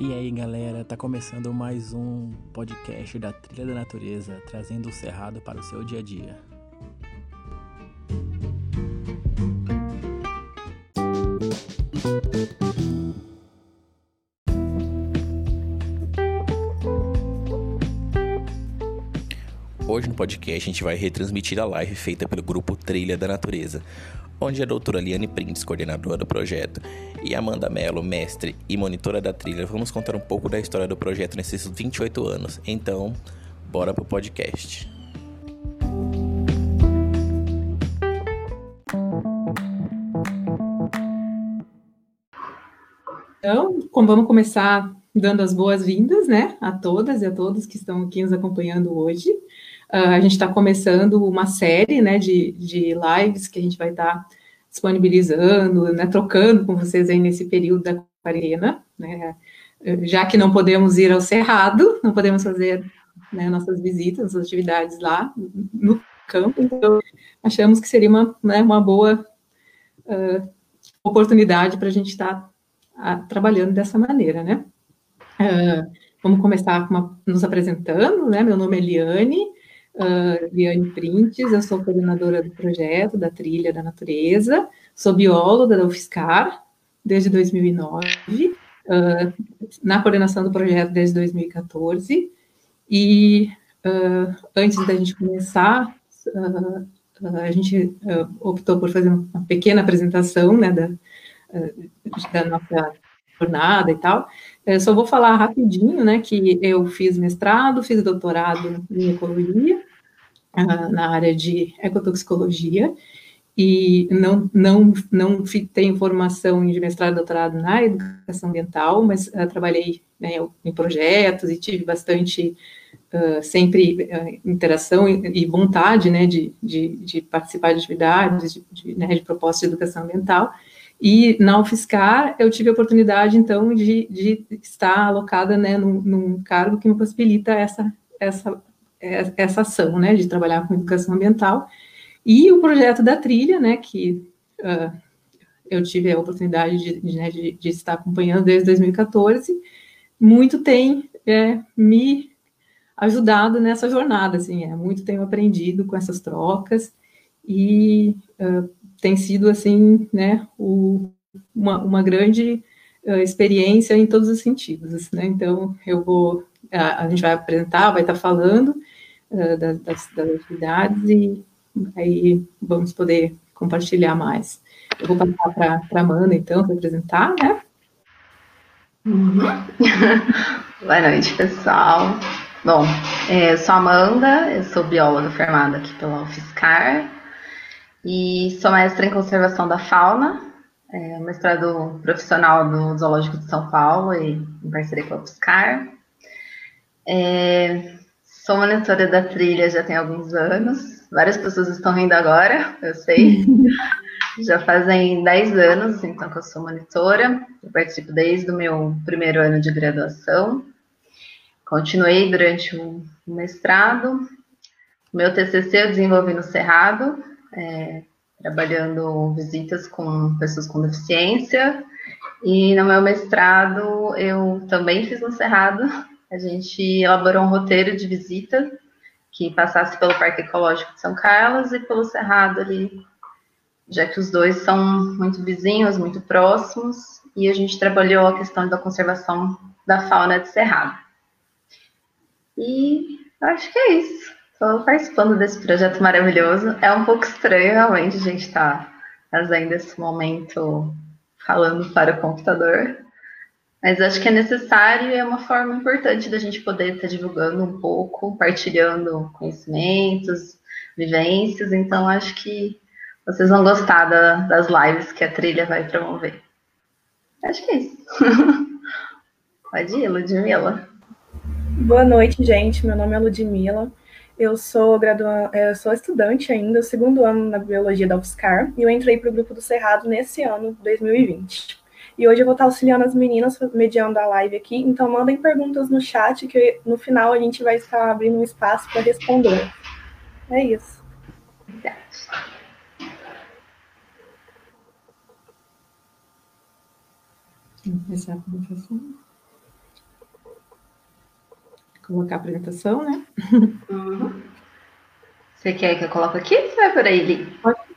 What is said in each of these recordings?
E aí galera, tá começando mais um podcast da Trilha da Natureza, trazendo o cerrado para o seu dia a dia. Hoje no podcast a gente vai retransmitir a live feita pelo grupo Trilha da Natureza, onde a doutora Liane Printes, coordenadora do projeto, e Amanda Mello, mestre e monitora da trilha, vamos contar um pouco da história do projeto nesses 28 anos. Então, bora pro podcast. Então, vamos começar dando as boas-vindas, né, a todas e a todos que estão aqui nos acompanhando hoje. Uh, a gente está começando uma série né, de, de lives que a gente vai estar tá disponibilizando, né, trocando com vocês aí nesse período da quarentena, né, já que não podemos ir ao Cerrado, não podemos fazer né, nossas visitas, nossas atividades lá no campo, então achamos que seria uma, né, uma boa uh, oportunidade para a gente estar tá, uh, trabalhando dessa maneira, né. Vamos começar uma, nos apresentando, né, meu nome é Liane, uh, Printes, eu sou coordenadora do projeto da Trilha da Natureza, sou bióloga da UFSCar desde 2009, uh, na coordenação do projeto desde 2014, e uh, antes da gente começar, a gente optou por fazer uma pequena apresentação né, da, da nossa jornada e tal. Eu só vou falar rapidinho, né, que eu fiz mestrado, fiz doutorado em ecologia, na área de ecotoxicologia, e não, não, não tenho formação de mestrado e doutorado na educação ambiental, mas uh, trabalhei né, em projetos e tive bastante, uh, sempre uh, interação e, e, vontade né, de, de, de, participar de atividades, de, de, né, de propostas de educação ambiental. E na UFSCar eu tive a oportunidade, então, de, de estar alocada né, num, num cargo que me possibilita essa, essa essa ação, né, de trabalhar com educação ambiental, e o projeto da trilha, né, que uh, eu tive a oportunidade de, de, né, de, de, estar acompanhando desde 2014, muito tem é, me ajudado nessa jornada, assim, é, muito tenho aprendido com essas trocas, e uh, tem sido, assim, né, o, uma, uma grande uh, experiência em todos os sentidos, né, então eu vou, a, a gente vai apresentar, vai estar falando, uh, das, das, atividades e aí vamos poder compartilhar mais. Eu vou passar para a Amanda, então, para apresentar, né? Uhum. Boa noite, pessoal. Bom, é, eu sou Amanda, eu sou bióloga formada aqui pela UFSCar e sou mestra em conservação da fauna, é, mestrado profissional do Zoológico de São Paulo e em parceria com a UFSCar. É, Sou monitora da trilha já tem alguns anos. Várias pessoas estão rindo agora, eu sei. já fazem 10 anos, então, que eu sou monitora. Eu participo desde o meu primeiro ano de graduação. Continuei durante o mestrado. Meu TCC eu desenvolvi no Cerrado, é, trabalhando visitas com pessoas com deficiência. E no meu mestrado eu também fiz no Cerrado, a gente elaborou um roteiro de visita que passasse pelo Parque Ecológico de São Carlos e pelo Cerrado ali, já que os dois são muito vizinhos, muito próximos, e a gente trabalhou a questão da conservação da fauna de Cerrado. E acho que é isso. Estou participando desse projeto maravilhoso. É um pouco estranho, realmente, a gente estar tá fazendo esse momento falando para o computador, mas acho que é necessário e é uma forma importante da gente poder estar divulgando um pouco, compartilhando conhecimentos, vivências. Então, acho que vocês vão gostar da, das lives que a trilha vai promover. Acho que é isso. Pode ir, Ludmilla. Boa noite, gente. Meu nome é Ludmilla. Eu sou gradua... eu sou estudante ainda, segundo ano na biologia da UFSCar, e eu entrei para o grupo do Cerrado nesse ano, 2020. E hoje eu vou estar auxiliando as meninas mediando a live aqui. Então mandem perguntas no chat que no final a gente vai estar abrindo um espaço para responder. É isso. Vamos começar com o professor. colocar a apresentação, né? Uhum. Você quer que eu coloque aqui? Você vai por aí, Li? Pode.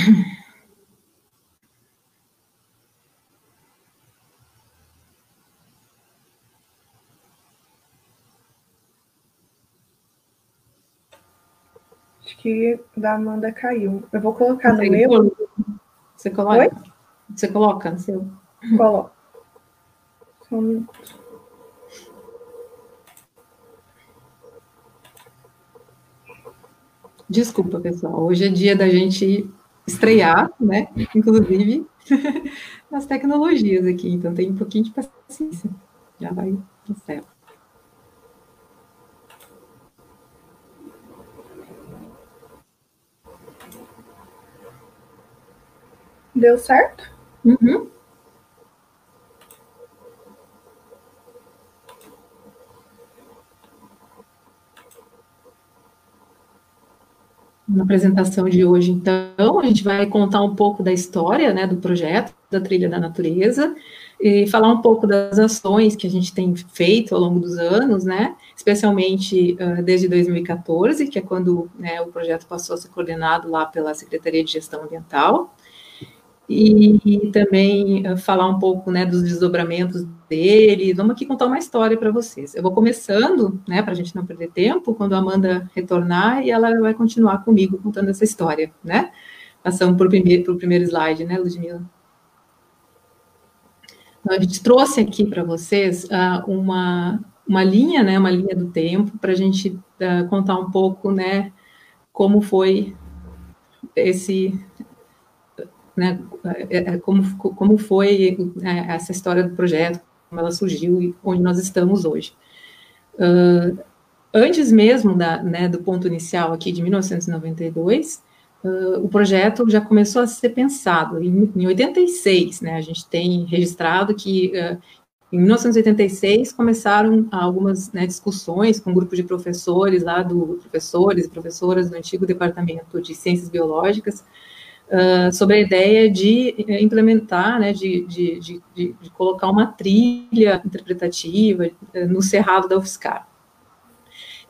Acho que da Amanda caiu. Eu vou colocar no meu. Você coloca? Oi? Você coloca no seu? Coloca. Só um minuto. Desculpa, pessoal. Hoje é dia da gente estrear, né? Inclusive, nas tecnologias aqui. Então, tem um pouquinho de paciência. Já vai no céu. Deu certo? Uhum. Na apresentação de hoje, então, a gente vai contar um pouco da história, né, do projeto da Trilha da Natureza, e falar um pouco das ações que a gente tem feito ao longo dos anos, né, especialmente uh, desde 2014, que é quando né, o projeto passou a ser coordenado lá pela Secretaria de Gestão Ambiental, e, também uh, falar um pouco né, dos desdobramentos dele. Vamos aqui contar uma história para vocês. Eu vou começando, né, para a gente não perder tempo, quando a Amanda retornar, e ela vai continuar comigo contando essa história, né? Passamos para o primeiro, primeiro slide, né, Ludmila? Então, a gente trouxe aqui para vocês uh, uma, uma linha, né, uma linha do tempo, para a gente uh, contar um pouco, né, como foi esse né, é, é, como, como foi né, essa história do projeto, como ela surgiu e onde nós estamos hoje. Uh, antes mesmo da, né, do ponto inicial aqui de 1992, uh, o projeto já começou a ser pensado. Em, em 86, né, a gente tem registrado que uh, em 1986 começaram algumas né, discussões com um grupo de professores lá do professores e professoras do antigo departamento de ciências biológicas sobre a ideia de eh, implementar, né, de, de, de, de colocar uma trilha interpretativa uh, no cerrado da UFSCar.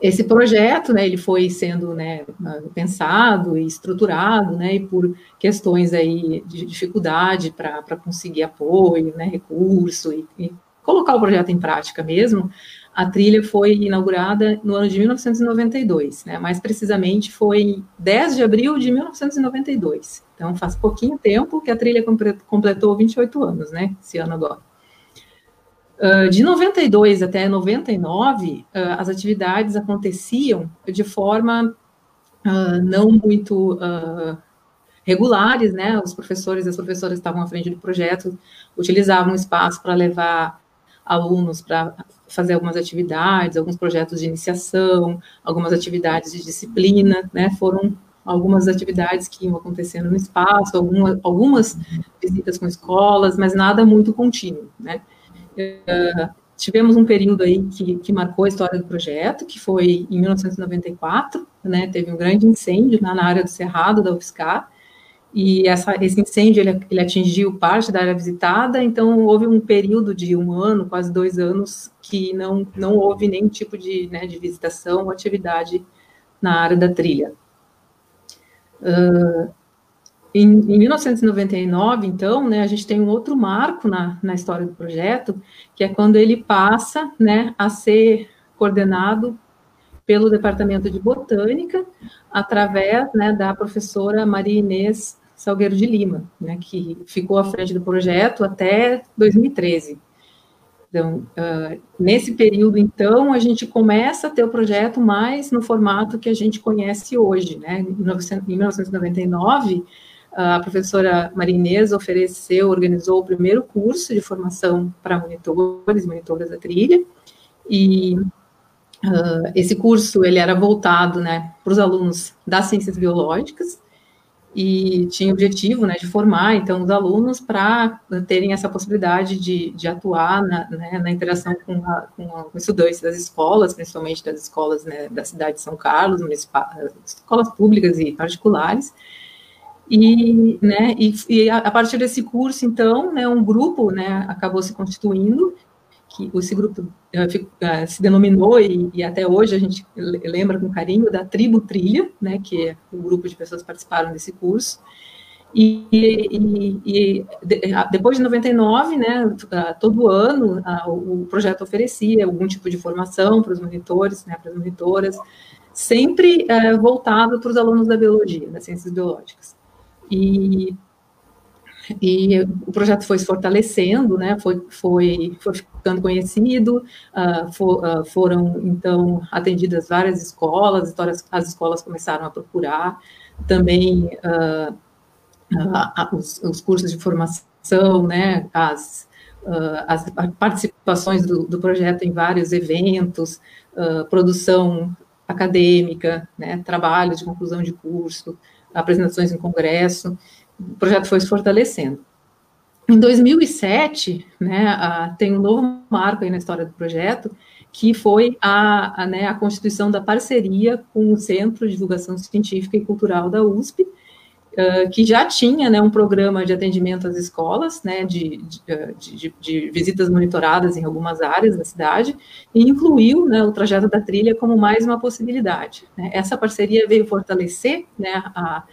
Esse projeto, né, ele foi sendo, né, pensado e estruturado, né, e por questões aí de dificuldade para conseguir apoio, né, recurso e, e colocar o projeto em prática mesmo, a trilha foi inaugurada no ano de 1992, né? mais precisamente foi 10 de abril de 1992. Então faz pouquinho tempo que a trilha completou 28 anos, né? Esse ano agora. Uh, de 92 até 99, uh, as atividades aconteciam de forma uh, não muito regulares, né? Os professores e as professoras estavam à frente do projeto, utilizavam o espaço para levar alunos para fazer algumas atividades, alguns projetos de iniciação, algumas atividades de disciplina, né? Foram algumas atividades que iam acontecendo no espaço, algumas, algumas visitas com escolas, mas nada muito contínuo, né? Uh, tivemos um período aí que, que marcou a história do projeto, que foi em 1994, né? Teve um grande incêndio na, na área do Cerrado da UFSCar, e essa, esse incêndio ele, ele, atingiu parte da área visitada, então houve um período de um ano, quase dois anos, que não, não houve nenhum tipo de, né, de visitação ou atividade na área da trilha. Uh, em, em, 1999, então, né, a gente tem um outro marco na, na história do projeto, que é quando ele passa né, a ser coordenado pelo Departamento de Botânica, através né, da professora Maria Inês Salgueiro de Lima, né, que ficou à frente do projeto até 2013. Então, uh, nesse período, então, a gente começa a ter o projeto mais no formato que a gente conhece hoje, né? Em 1999, a professora Marinês ofereceu, organizou o primeiro curso de formação para monitores, monitoras da trilha, e uh, esse curso, ele era voltado, né, para os alunos das ciências biológicas, e tinha o objetivo né, de formar, então, os alunos para terem essa possibilidade de, de atuar na, né, na interação com, a, com, a, com, estudantes das escolas, principalmente das escolas né, da cidade de São Carlos, escolas públicas e particulares, e, né, e, e, a partir desse curso, então, né, um grupo né, acabou se constituindo, que esse grupo uh, se denominou e, e, até hoje a gente lembra com carinho da Tribo Trilha, né, que é um grupo de pessoas que participaram desse curso. E, e, e depois de 99, né, todo ano o projeto oferecia algum tipo de formação para os monitores, né, para as monitoras, sempre uh, voltado para os alunos da biologia, das ciências biológicas. E e o projeto foi se fortalecendo, né, foi, foi, foi ficando conhecido, uh, for, uh, foram, então, atendidas várias escolas, as escolas começaram a procurar, também uh, os, os, cursos de formação, né, as, as participações do, do, projeto em vários eventos, produção acadêmica, né, trabalho de conclusão de curso, apresentações em congresso, o projeto foi se fortalecendo. Em 2007, né, tem um novo marco aí na história do projeto, que foi a, a, né, a constituição da parceria com o Centro de Divulgação Científica e Cultural da USP, uh, que já tinha né, um programa de atendimento às escolas, né, de, de, de, de, visitas monitoradas em algumas áreas da cidade, e incluiu né, o trajeto da trilha como mais uma possibilidade. Né. Essa parceria veio fortalecer né, a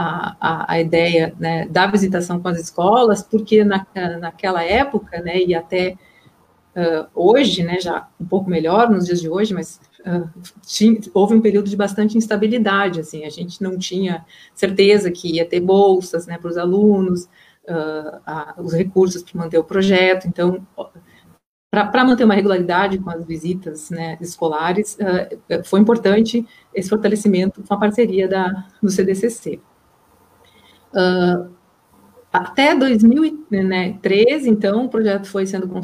a, a, ideia né, da visitação com as escolas, porque na, naquela época, né, e até uh, hoje, né, já um pouco melhor nos dias de hoje, mas uh, tinha, houve um período de bastante instabilidade, assim, a gente não tinha certeza que ia ter bolsas, né, para os alunos, uh, a, os recursos para manter o projeto, então para manter uma regularidade com as visitas né, escolares, uh, foi importante esse fortalecimento com a parceria da, do CDCC. Uh, até 2013, então, o projeto foi sendo, uh,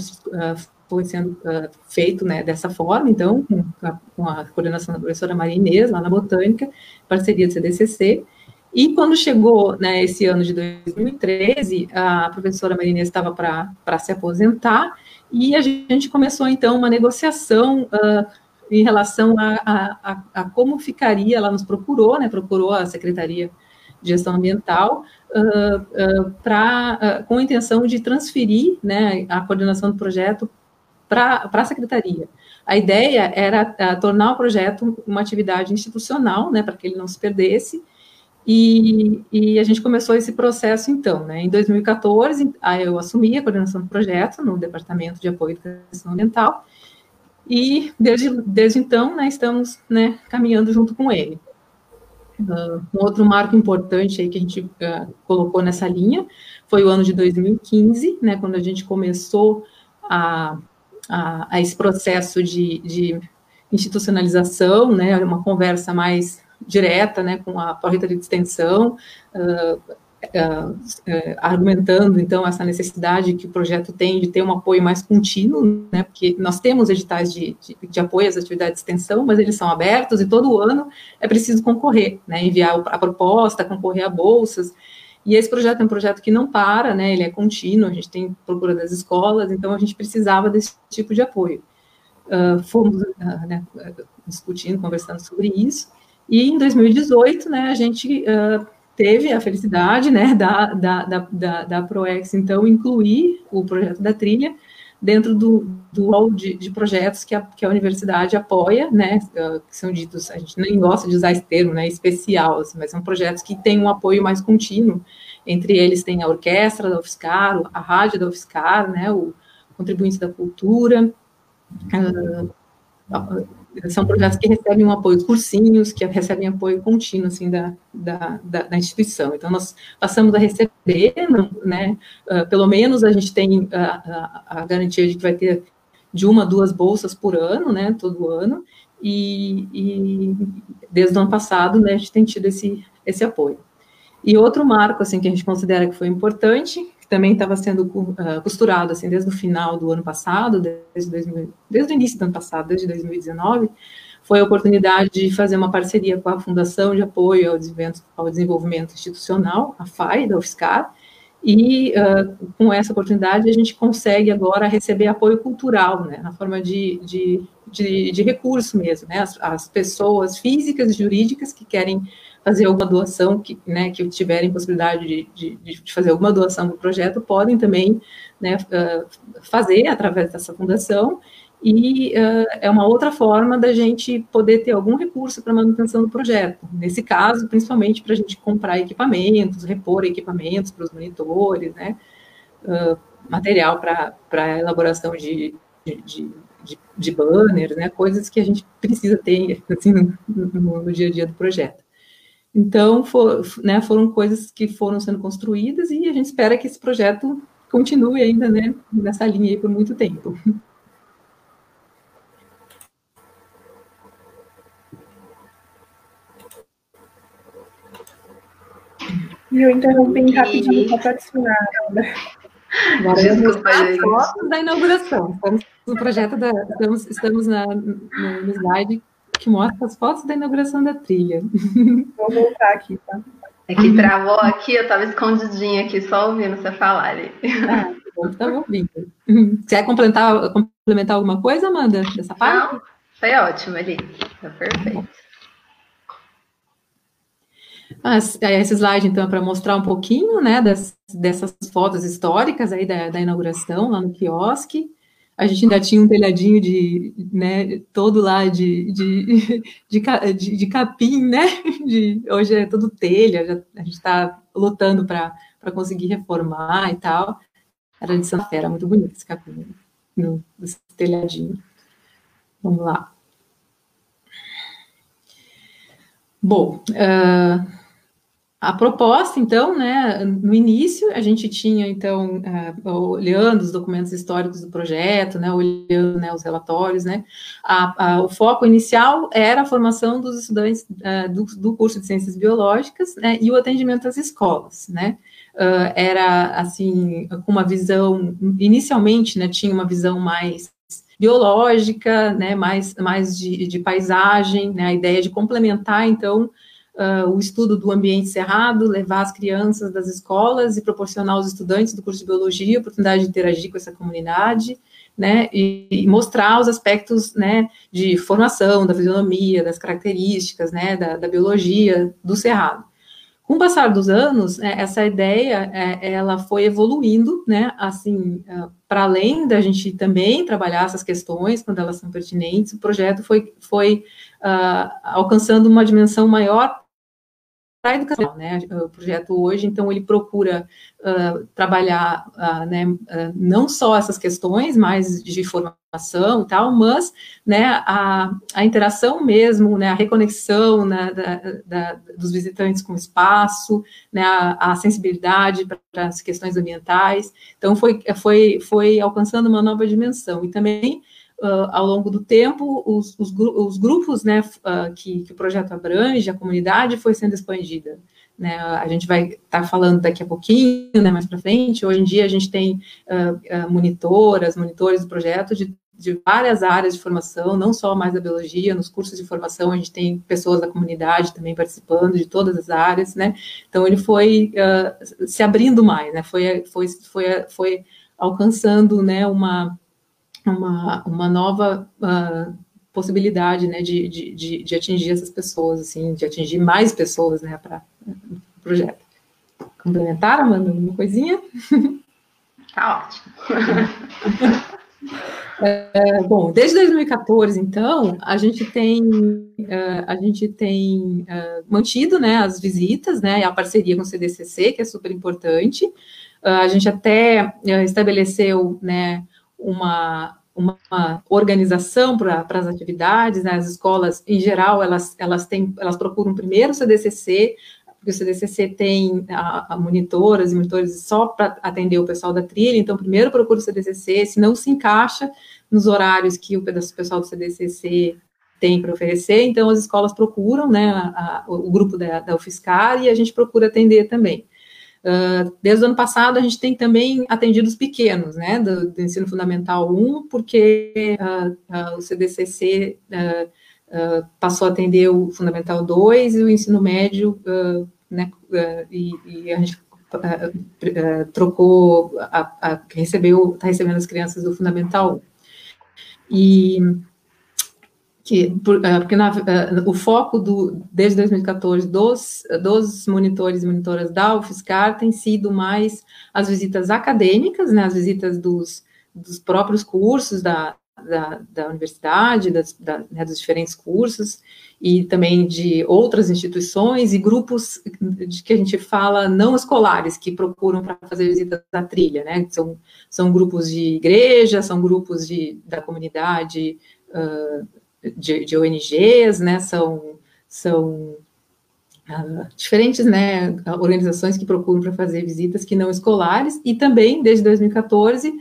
foi sendo uh, feito né, dessa forma, então, com a, com a, coordenação da professora Maria Inês, lá na Botânica, parceria do CDCC, e quando chegou né, esse ano de 2013, a professora Maria Inês estava para se aposentar, e a gente começou, então, uma negociação em relação a, a, a, como ficaria, ela nos procurou, né, procurou a Secretaria gestão ambiental, uh, uh, com a intenção de transferir né, a coordenação do projeto para a secretaria. A ideia era tornar o projeto uma atividade institucional, né, para que ele não se perdesse, e, e, a gente começou esse processo então, né? Em 2014, eu assumi a coordenação do projeto no Departamento de Apoio à Educação Ambiental, e desde, desde então, né, estamos né, caminhando junto com ele. Uh, um outro marco importante aí que a gente uh, colocou nessa linha foi o ano de 2015, né, quando a gente começou a, a, a esse processo de, de, institucionalização, né, uma conversa mais direta, né, com a Pró-Reitoria de Extensão, uh, argumentando, então, essa necessidade que o projeto tem de ter um apoio mais contínuo, né, porque nós temos editais de, de, de, apoio às atividades de extensão, mas eles são abertos e todo ano é preciso concorrer, né, enviar a proposta, concorrer a bolsas, e esse projeto é um projeto que não para, né, ele é contínuo, a gente tem procura das escolas, então a gente precisava desse tipo de apoio. Uh, fomos uh, né, discutindo, conversando sobre isso, e em 2018, né, a gente uh, teve a felicidade, né, da, da, da, da, ProEx, então, incluir o projeto da trilha dentro do, do hall de, de projetos que a, que a universidade apoia, né, uh, que são ditos, a gente nem gosta de usar esse termo, né, especial, assim, mas são projetos que têm um apoio mais contínuo, entre eles tem a orquestra da UFSCar, a rádio da UFSCar, né, o contribuinte da cultura, uh, são projetos que recebem um apoio, cursinhos, que recebem apoio contínuo, assim, da, da, da, da instituição. Então, nós passamos a receber, né, uh, pelo menos a gente tem a, a, a, garantia de que vai ter de uma duas bolsas por ano, né, todo ano, e, e desde o ano passado, né, a gente tem tido esse, esse apoio. E outro marco, assim, que a gente considera que foi importante, que também estava sendo uh, costurado, assim, desde o final do ano passado, desde, 2000, desde o início do ano passado, desde 2019, foi a oportunidade de fazer uma parceria com a Fundação de Apoio ao Desenvolvimento, ao Desenvolvimento Institucional, a FAI, da UFSCar, e uh, com essa oportunidade a gente consegue agora receber apoio cultural, né, na forma de, de, de, de recurso mesmo, né, as, as pessoas físicas e jurídicas que querem fazer alguma doação, que, né, que tiverem possibilidade de, de, de fazer alguma doação do projeto, podem também né, fazer através dessa fundação, e uh, é uma outra forma da gente poder ter algum recurso para manutenção do projeto. Nesse caso, principalmente para a gente comprar equipamentos, repor equipamentos para os monitores, né, uh, material para elaboração de, de, de, de, banners, né, coisas que a gente precisa ter assim, no, no, no dia a dia do projeto. Então, for, né, foram coisas que foram sendo construídas e a gente espera que esse projeto continue ainda né, nessa linha aí por muito tempo. E eu interrompi rapidinho só para adicionar. Desculpa, as fotos da inauguração. Estamos no projeto da. Estamos, estamos na, no slide que mostra as fotos da inauguração da trilha. Vou voltar aqui, tá? É que travou aqui, eu estava escondidinha aqui, só ouvindo você falar ali. Ah, estava ouvindo. Você quer complementar, complementar alguma coisa, Amanda, dessa parte? Não, foi ótimo ali. Tá perfeito. Ah, esse slide, então, é para mostrar um pouquinho, né, das, dessas fotos históricas aí da, da inauguração lá no quiosque a gente ainda tinha um telhadinho de, né, todo lá de, de, de, de, capim, né? De, hoje é tudo telha, já, a gente está lutando para conseguir reformar e tal. Era de Santa Fé, era muito bonito esse capim, no, esse telhadinho. Vamos lá. Bom, uh, a proposta, então, né, no início, a gente tinha, então, uh, olhando os documentos históricos do projeto, né, olhando né, os relatórios, né, a, a, o foco inicial era a formação dos estudantes uh, do, do, curso de Ciências Biológicas, né, e o atendimento às escolas, né, uh, era, assim, com uma visão, inicialmente, né, tinha uma visão mais biológica, né, mais, mais de, de paisagem, né, a ideia de complementar, então, uh, o estudo do ambiente cerrado, levar as crianças das escolas e proporcionar aos estudantes do curso de biologia a oportunidade de interagir com essa comunidade, né, e, e mostrar os aspectos, né, de formação, da fisionomia, das características, né, da, da biologia do cerrado. Com o passar dos anos, é, essa ideia, é, ela foi evoluindo, né, assim, uh, para além da gente também trabalhar essas questões quando elas são pertinentes, o projeto foi, foi uh, alcançando uma dimensão maior para a educação, né? O projeto hoje, então, ele procura uh, trabalhar, uh, né, uh, não só essas questões, mais de formação e tal, mas, né, a, a interação mesmo, né, a reconexão né, da, da, dos visitantes com o espaço, né, a, a sensibilidade para as questões ambientais. Então, foi, foi, foi alcançando uma nova dimensão e também uh, ao longo do tempo, os, os, os grupos né, uh, que, que, o projeto abrange, a comunidade foi sendo expandida. Né, a gente vai estar tá falando daqui a pouquinho, né, mais para frente. Hoje em dia, a gente tem uh, monitoras, monitores do projeto de, de várias áreas de formação, não só mais da biologia, nos cursos de formação a gente tem pessoas da comunidade também participando de todas as áreas, né? Então ele foi uh, se abrindo mais, né? Foi, foi, foi, foi alcançando, né, uma uma, uma nova uh, possibilidade, né, de, de, de, atingir essas pessoas, assim, de atingir mais pessoas, né, para o projeto. Complementaram, Amanda, alguma coisinha? Tá ótimo. É, bom, desde 2014, então, a gente tem, uh, a gente tem uh, mantido, né, as visitas, né, a parceria com o CDCC, que é super importante. Uh, a gente até estabeleceu, né, uma, uma organização para as atividades, né? as escolas, em geral, elas, elas, têm, elas procuram primeiro o CDCC, porque o CDCC tem a, a monitoras e monitores só para atender o pessoal da trilha, então primeiro procura o CDCC, se não se encaixa nos horários que o pessoal do CDCC tem para oferecer, então as escolas procuram, né, a, a, o grupo da, da UFSCar e a gente procura atender também. Uh, desde o ano passado, a gente tem também atendido os pequenos, né, do, do ensino fundamental 1, porque uh, uh, o CDCC passou a atender o fundamental 2 e o ensino médio, né, e, e, a gente trocou, a, a, recebeu, está recebendo as crianças do fundamental 1. E que, por, uh, porque na, uh, o foco do, desde 2014 dos, dos monitores e monitoras da UFSCar tem sido mais as visitas acadêmicas, né, as visitas dos, dos próprios cursos da, da, da universidade, das, da, né, dos diferentes cursos, e também de outras instituições e grupos de que a gente fala não escolares, que procuram para fazer visitas à trilha, né, são, são grupos de igreja, são grupos de, da comunidade, uh, de, de ONGs, né, são, são uh, diferentes, né, organizações que procuram para fazer visitas que não escolares, e também, desde 2014,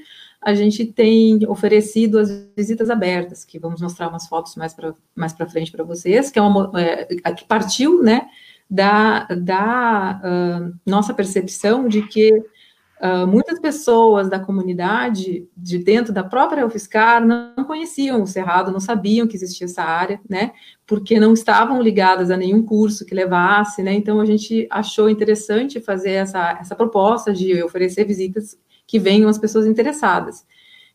a gente tem oferecido as visitas abertas, que vamos mostrar umas fotos mais para mais frente para vocês, que é uma é, que partiu, né, da, da uh, nossa percepção de que Uh, muitas pessoas da comunidade, de dentro da própria UFSCar, não conheciam o Cerrado, não sabiam que existia essa área, né, porque não estavam ligadas a nenhum curso que levasse, né, então a gente achou interessante fazer essa, essa proposta de oferecer visitas que venham as pessoas interessadas.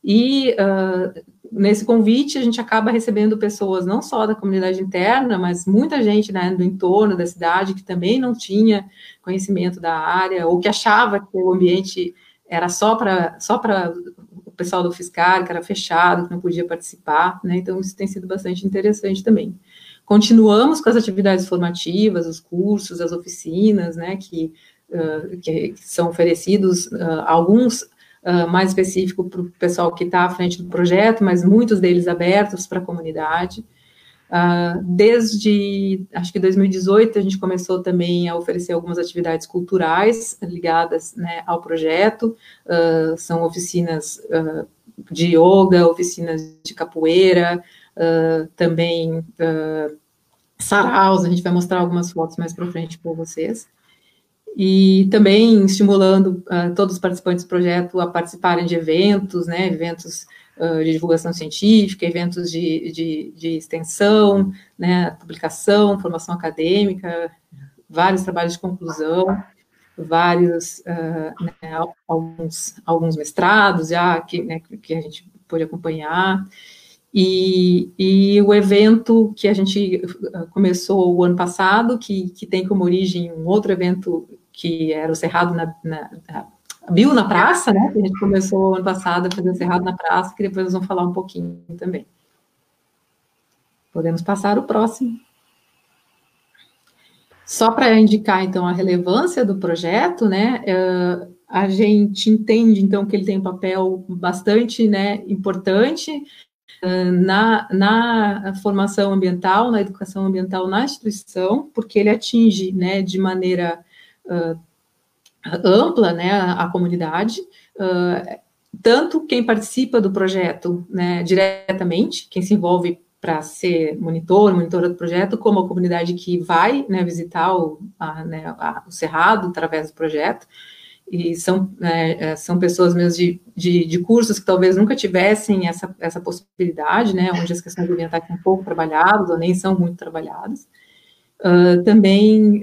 E uh, nesse convite a gente acaba recebendo pessoas não só da comunidade interna, mas muita gente né, do entorno da cidade que também não tinha conhecimento da área ou que achava que o ambiente era só para só para o pessoal do fiscal, que era fechado, que não podia participar, né? Então isso tem sido bastante interessante também. Continuamos com as atividades formativas, os cursos, as oficinas, né? Que, uh, que são oferecidos uh, alguns uh, mais específico para o pessoal que está à frente do projeto, mas muitos deles abertos para a comunidade. Uh, desde, acho que 2018, a gente começou também a oferecer algumas atividades culturais ligadas né, ao projeto, uh, são oficinas de yoga, oficinas de capoeira, também saraus, a gente vai mostrar algumas fotos mais para frente para vocês e também estimulando uh, todos os participantes do projeto a participarem de eventos, né, eventos uh, de divulgação científica, eventos de, de, de, extensão, né, publicação, formação acadêmica, vários trabalhos de conclusão, vários, uh, né, alguns, alguns mestrados já que, né, que a gente pôde acompanhar, e, e, o evento que a gente começou o ano passado, que, que tem como origem um outro evento que era o Cerrado na, na, na na Praça, né? Que a gente começou ano passado a fazer o Cerrado na Praça, que depois nós vamos falar um pouquinho também. Podemos passar o próximo. Só para indicar, então, a relevância do projeto, né? Uh, a gente entende, então, que ele tem um papel bastante né, importante uh, na, na formação ambiental, na educação ambiental na instituição, porque ele atinge, né, de maneira uh, ampla, né, a, a comunidade, uh, tanto quem participa do projeto, né, diretamente, quem se envolve para ser monitor, monitora do projeto, como a comunidade que vai, né, visitar o, a, né, a, o Cerrado através do projeto, e são, né, é, são pessoas mesmo de, de, de, cursos que talvez nunca tivessem essa, essa possibilidade, né, onde as questões ambientais são pouco trabalhadas, ou nem são muito trabalhadas. Uh, também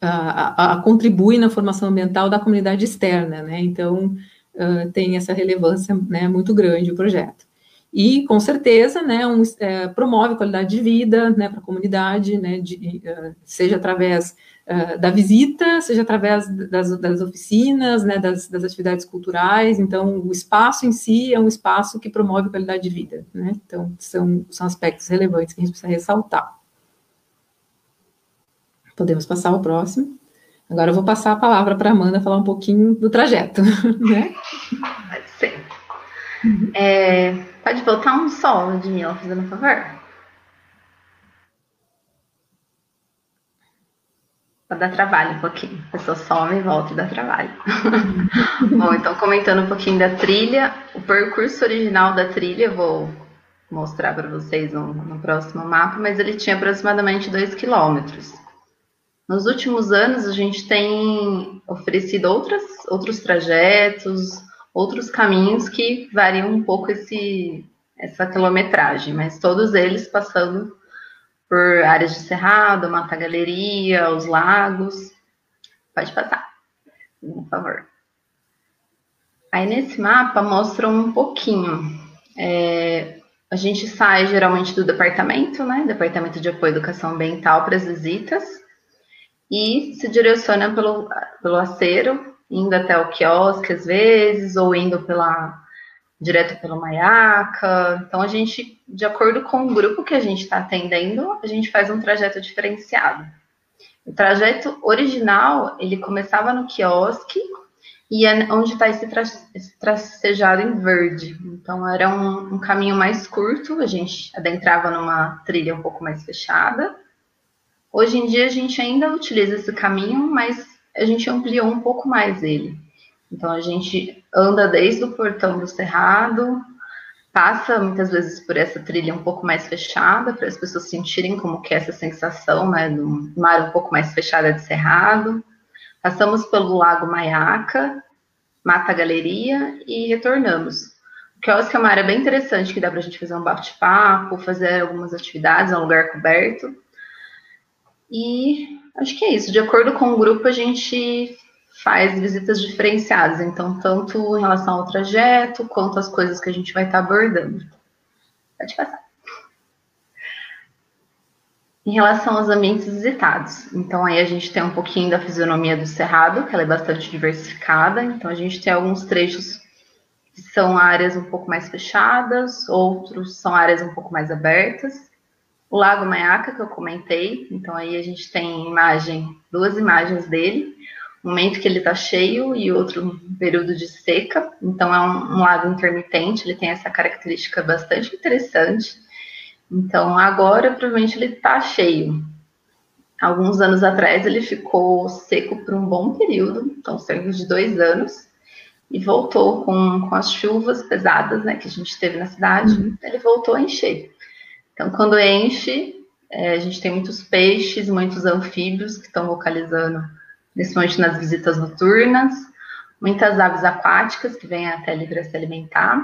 a, a, contribui na formação ambiental da comunidade externa, né? Então, uh, tem essa relevância né, muito grande o projeto. E, com certeza, né, um, é, promove qualidade de vida né, para a comunidade, né, de, uh, seja através da visita, seja através das, das oficinas, né, das, das, atividades culturais. Então, o espaço em si é um espaço que promove qualidade de vida. Né? Então, são, são aspectos relevantes que a gente precisa ressaltar. Podemos passar ao próximo. Agora eu vou passar a palavra para a Amanda falar um pouquinho do trajeto, né? Pode ser. É, pode voltar um solo de Mila, fazendo um favor? Pode dar trabalho um pouquinho. A pessoa some e volta e dá trabalho. Bom, então comentando um pouquinho da trilha, o percurso original da trilha, eu vou mostrar para vocês no, no, próximo mapa, mas ele tinha aproximadamente 2 quilômetros. Nos últimos anos, a gente tem oferecido outras, outros trajetos, outros caminhos que variam um pouco esse, essa quilometragem, mas todos eles passando por áreas de cerrado, mata galeria, os lagos. Pode passar, por favor. Aí nesse mapa mostra um pouquinho. É, a gente sai geralmente do departamento, né? Departamento de Apoio à Educação Ambiental para as visitas e se direciona pelo, pelo aceiro, indo até o quiosque às vezes, ou indo pela direto pelo Maiaca. Então, a gente, de acordo com o grupo que a gente está atendendo, a gente faz um trajeto diferenciado. O trajeto original, ele começava no quiosque e é onde está esse, tra esse tracejado em verde. Então, era um, um caminho mais curto, a gente adentrava numa trilha um pouco mais fechada, Hoje em dia a gente ainda utiliza esse caminho, mas a gente ampliou um pouco mais ele. Então a gente anda desde o portão do cerrado, passa muitas vezes por essa trilha um pouco mais fechada, para as pessoas sentirem como que é essa sensação, né, uma área um pouco mais fechada de cerrado. Passamos pelo Lago Maiaca, Mata Galeria e retornamos. O quiosque é uma área bem interessante que dá para a gente fazer um bate-papo, fazer algumas atividades, é um lugar coberto. E acho que é isso. De acordo com o grupo, a gente faz visitas diferenciadas. Então, tanto em relação ao trajeto, quanto às coisas que a gente vai estar abordando. Pode passar. Em relação aos ambientes visitados, então aí a gente tem um pouquinho da fisionomia do Cerrado, que ela é bastante diversificada. Então a gente tem alguns trechos que são áreas um pouco mais fechadas, outros são áreas um pouco mais abertas o Lago Maiaca, que eu comentei. Então, aí a gente tem imagem, duas imagens dele. Um momento que ele está cheio e outro período de seca. Então, é um, um lago intermitente, ele tem essa característica bastante interessante. Então, agora, provavelmente, ele está cheio. Alguns anos atrás, ele ficou seco por um bom período, então, cerca de dois anos e voltou com, com as chuvas pesadas né, que a gente teve na cidade, uhum. ele voltou a encher. Então, quando enche, é, a gente tem muitos peixes, muitos anfíbios que estão localizando, principalmente nas visitas noturnas, muitas aves aquáticas que vêm até ali para se alimentar,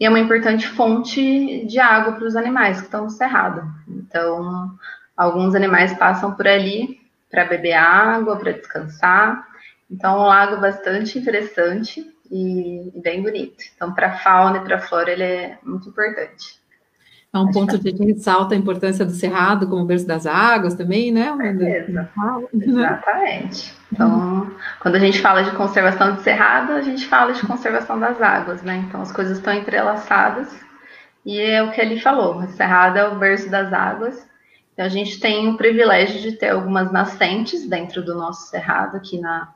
e é uma importante fonte de água para os animais que estão no cerrado. Então, alguns animais passam por ali para beber água, para descansar. Então, é um lago bastante interessante e, bem bonito. Então, para a fauna e para a flora, ele é muito importante. É um ponto a gente ressalta a importância do cerrado como berço das águas também, né? Beleza. Exatamente. Então, quando a gente fala de conservação de cerrado, a gente fala de conservação das águas, né? Então, as coisas estão entrelaçadas e é o que ele falou: o cerrado é o berço das águas. Então, a gente tem o privilégio de ter algumas nascentes dentro do nosso cerrado, aqui na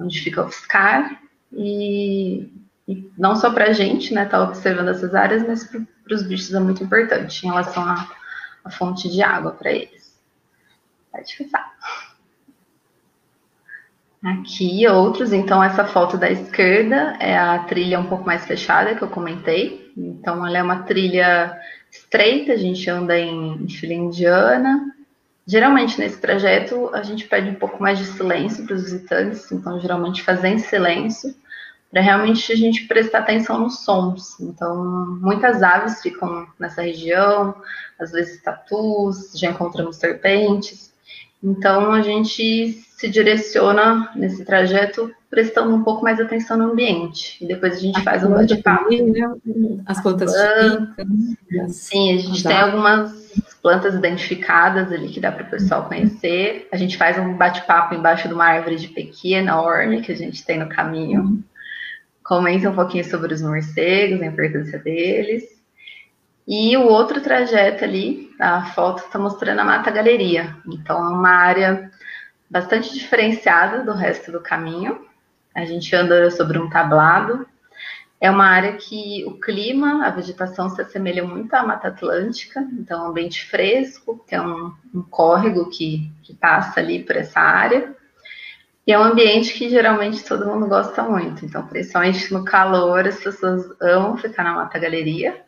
onde fica o FSCAR, e, não só para a gente, né, estar tá observando essas áreas, mas para os bichos é muito importante em relação à, à fonte de água para eles. Pode ficar. Aqui outros, então essa foto da esquerda é a trilha um pouco mais fechada que eu comentei. Então ela é uma trilha estreita, a gente anda em, fila indiana. Geralmente nesse trajeto a gente pede um pouco mais de silêncio para os visitantes, então geralmente fazer em silêncio para realmente a gente prestar atenção nos sons. Então, muitas aves ficam nessa região, às vezes tatus, já encontramos serpentes. Então, a gente se direciona nesse trajeto prestando um pouco mais atenção no ambiente. E depois a gente faz um bate-papo. Né? As plantas típicas. Sim, a gente tem algumas plantas identificadas ali que dá para o pessoal conhecer. A gente faz um bate-papo embaixo de uma árvore de pequi enorme que a gente tem no caminho. Comenta um pouquinho sobre os morcegos, a importância deles. E o outro trajeto ali, a foto está mostrando a Mata Galeria. Então, é uma área bastante diferenciada do resto do caminho. A gente anda sobre um tablado. É uma área que o clima, a vegetação se assemelha muito à Mata Atlântica, então é um ambiente fresco, é um, um córrego que, que passa ali por essa área. E é um ambiente que geralmente todo mundo gosta muito. Então, principalmente no calor, as pessoas amam ficar na Mata Galeria.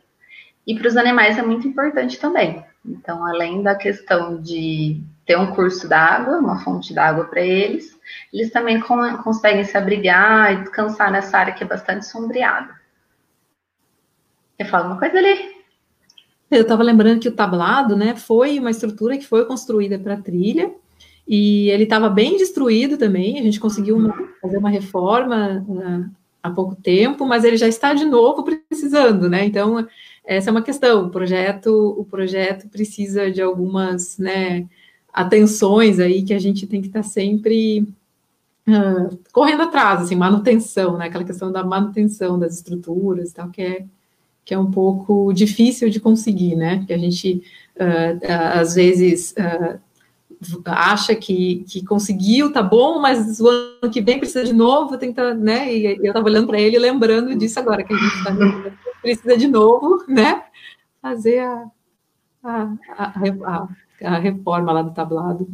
E para os animais é muito importante também. Então, além da questão de ter um curso d'água, uma fonte d'água para eles, eles também conseguem se abrigar e descansar nessa área que é bastante sombreada. Quer falar alguma coisa ali? Eu estava lembrando que o tablado, né, foi uma estrutura que foi construída para trilha, e ele estava bem destruído também. A gente conseguiu uma, fazer uma reforma uh, há pouco tempo, mas ele já está de novo precisando, né? Então essa é uma questão. O projeto, o projeto precisa de algumas, né, atenções aí que a gente tem que estar tá sempre uh, correndo atrás, assim, manutenção, né? Aquela questão da manutenção das estruturas, tal, que é que é um pouco difícil de conseguir, né? Que a gente uh, às vezes acha que, que conseguiu, tá bom, mas o ano que vem precisa de novo, tenta, né? E eu estava olhando para ele lembrando disso agora, que a gente tá, precisa de novo, né? Fazer a, a, a, a, reforma lá do tablado.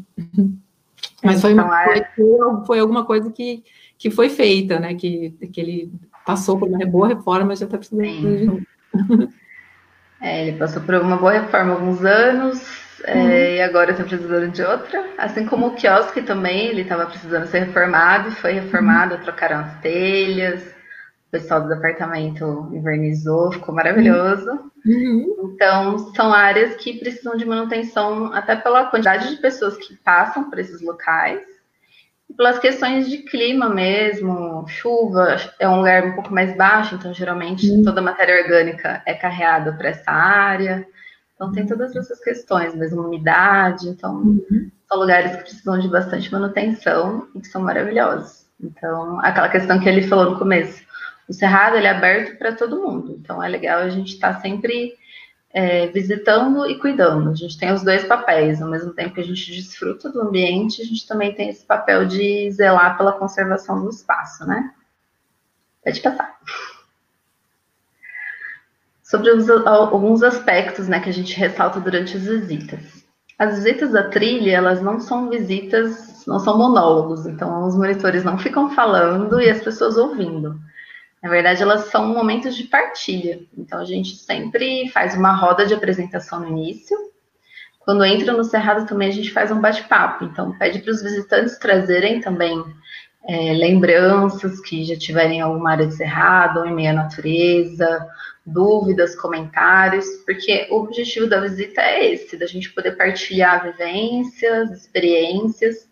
Mas foi, uma, então, foi, foi alguma coisa que, que foi feita, né? Que, que ele passou por uma boa reforma, já está precisando de novo. É, ele passou por uma boa reforma há alguns anos, é, uhum. e agora está precisando de outra. Assim como o quiosque também, ele estava precisando ser reformado, foi reformado, uhum. trocaram as telhas, o pessoal do departamento invernizou, ficou maravilhoso. Uhum. Então, são áreas que precisam de manutenção, até pela quantidade de pessoas que passam por esses locais, e pelas questões de clima mesmo, chuva, é um lugar um pouco mais baixo, então geralmente uhum. toda a matéria orgânica é carreada para essa área. Então tem todas essas questões, mesmo umidade, então uhum. são lugares que precisam de bastante manutenção e que são maravilhosos. Então, aquela questão que ele falou no começo, o cerrado ele é aberto para todo mundo, então é legal a gente estar tá sempre é, visitando e cuidando. A gente tem os dois papéis, ao mesmo tempo que a gente desfruta do ambiente, a gente também tem esse papel de zelar pela conservação do espaço, né? Pode passar sobre os, alguns aspectos né, que a gente ressalta durante as visitas. As visitas da trilha, elas não são visitas, não são monólogos, então os monitores não ficam falando e as pessoas ouvindo. Na verdade, elas são momentos de partilha. Então, a gente sempre faz uma roda de apresentação no início. Quando entra no Cerrado também, a gente faz um bate-papo. Então, pede para os visitantes trazerem também é, lembranças que já tiverem alguma área de Cerrado, ou em meia natureza, dúvidas, comentários, porque o objetivo da visita é esse, da gente poder partilhar vivências, experiências.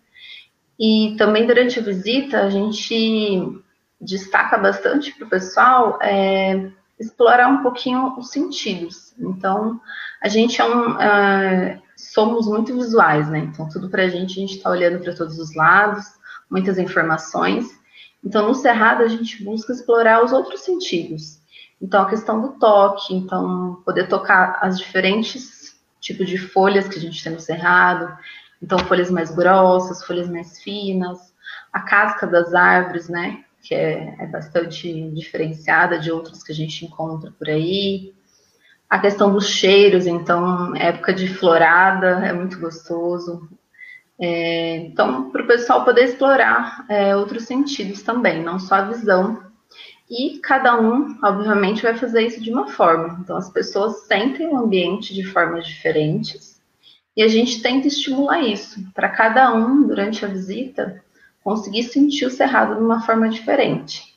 E também durante a visita a gente destaca bastante para o pessoal é, explorar um pouquinho os sentidos. Então, a gente é um, é, somos muito visuais, né? Então, tudo para a gente, a gente está olhando para todos os lados, muitas informações. Então, no Cerrado, a gente busca explorar os outros sentidos. Então, a questão do toque, então, poder tocar as diferentes tipos de folhas que a gente tem no cerrado, então, folhas mais grossas, folhas mais finas, a casca das árvores, né, que é, é bastante diferenciada de outras que a gente encontra por aí. A questão dos cheiros, então, época de florada é muito gostoso. É, então, para o pessoal poder explorar é, outros sentidos também, não só a visão e cada um, obviamente, vai fazer isso de uma forma. Então, as pessoas sentem o ambiente de formas diferentes e a gente tenta estimular isso para cada um, durante a visita, conseguir sentir o cerrado de uma forma diferente.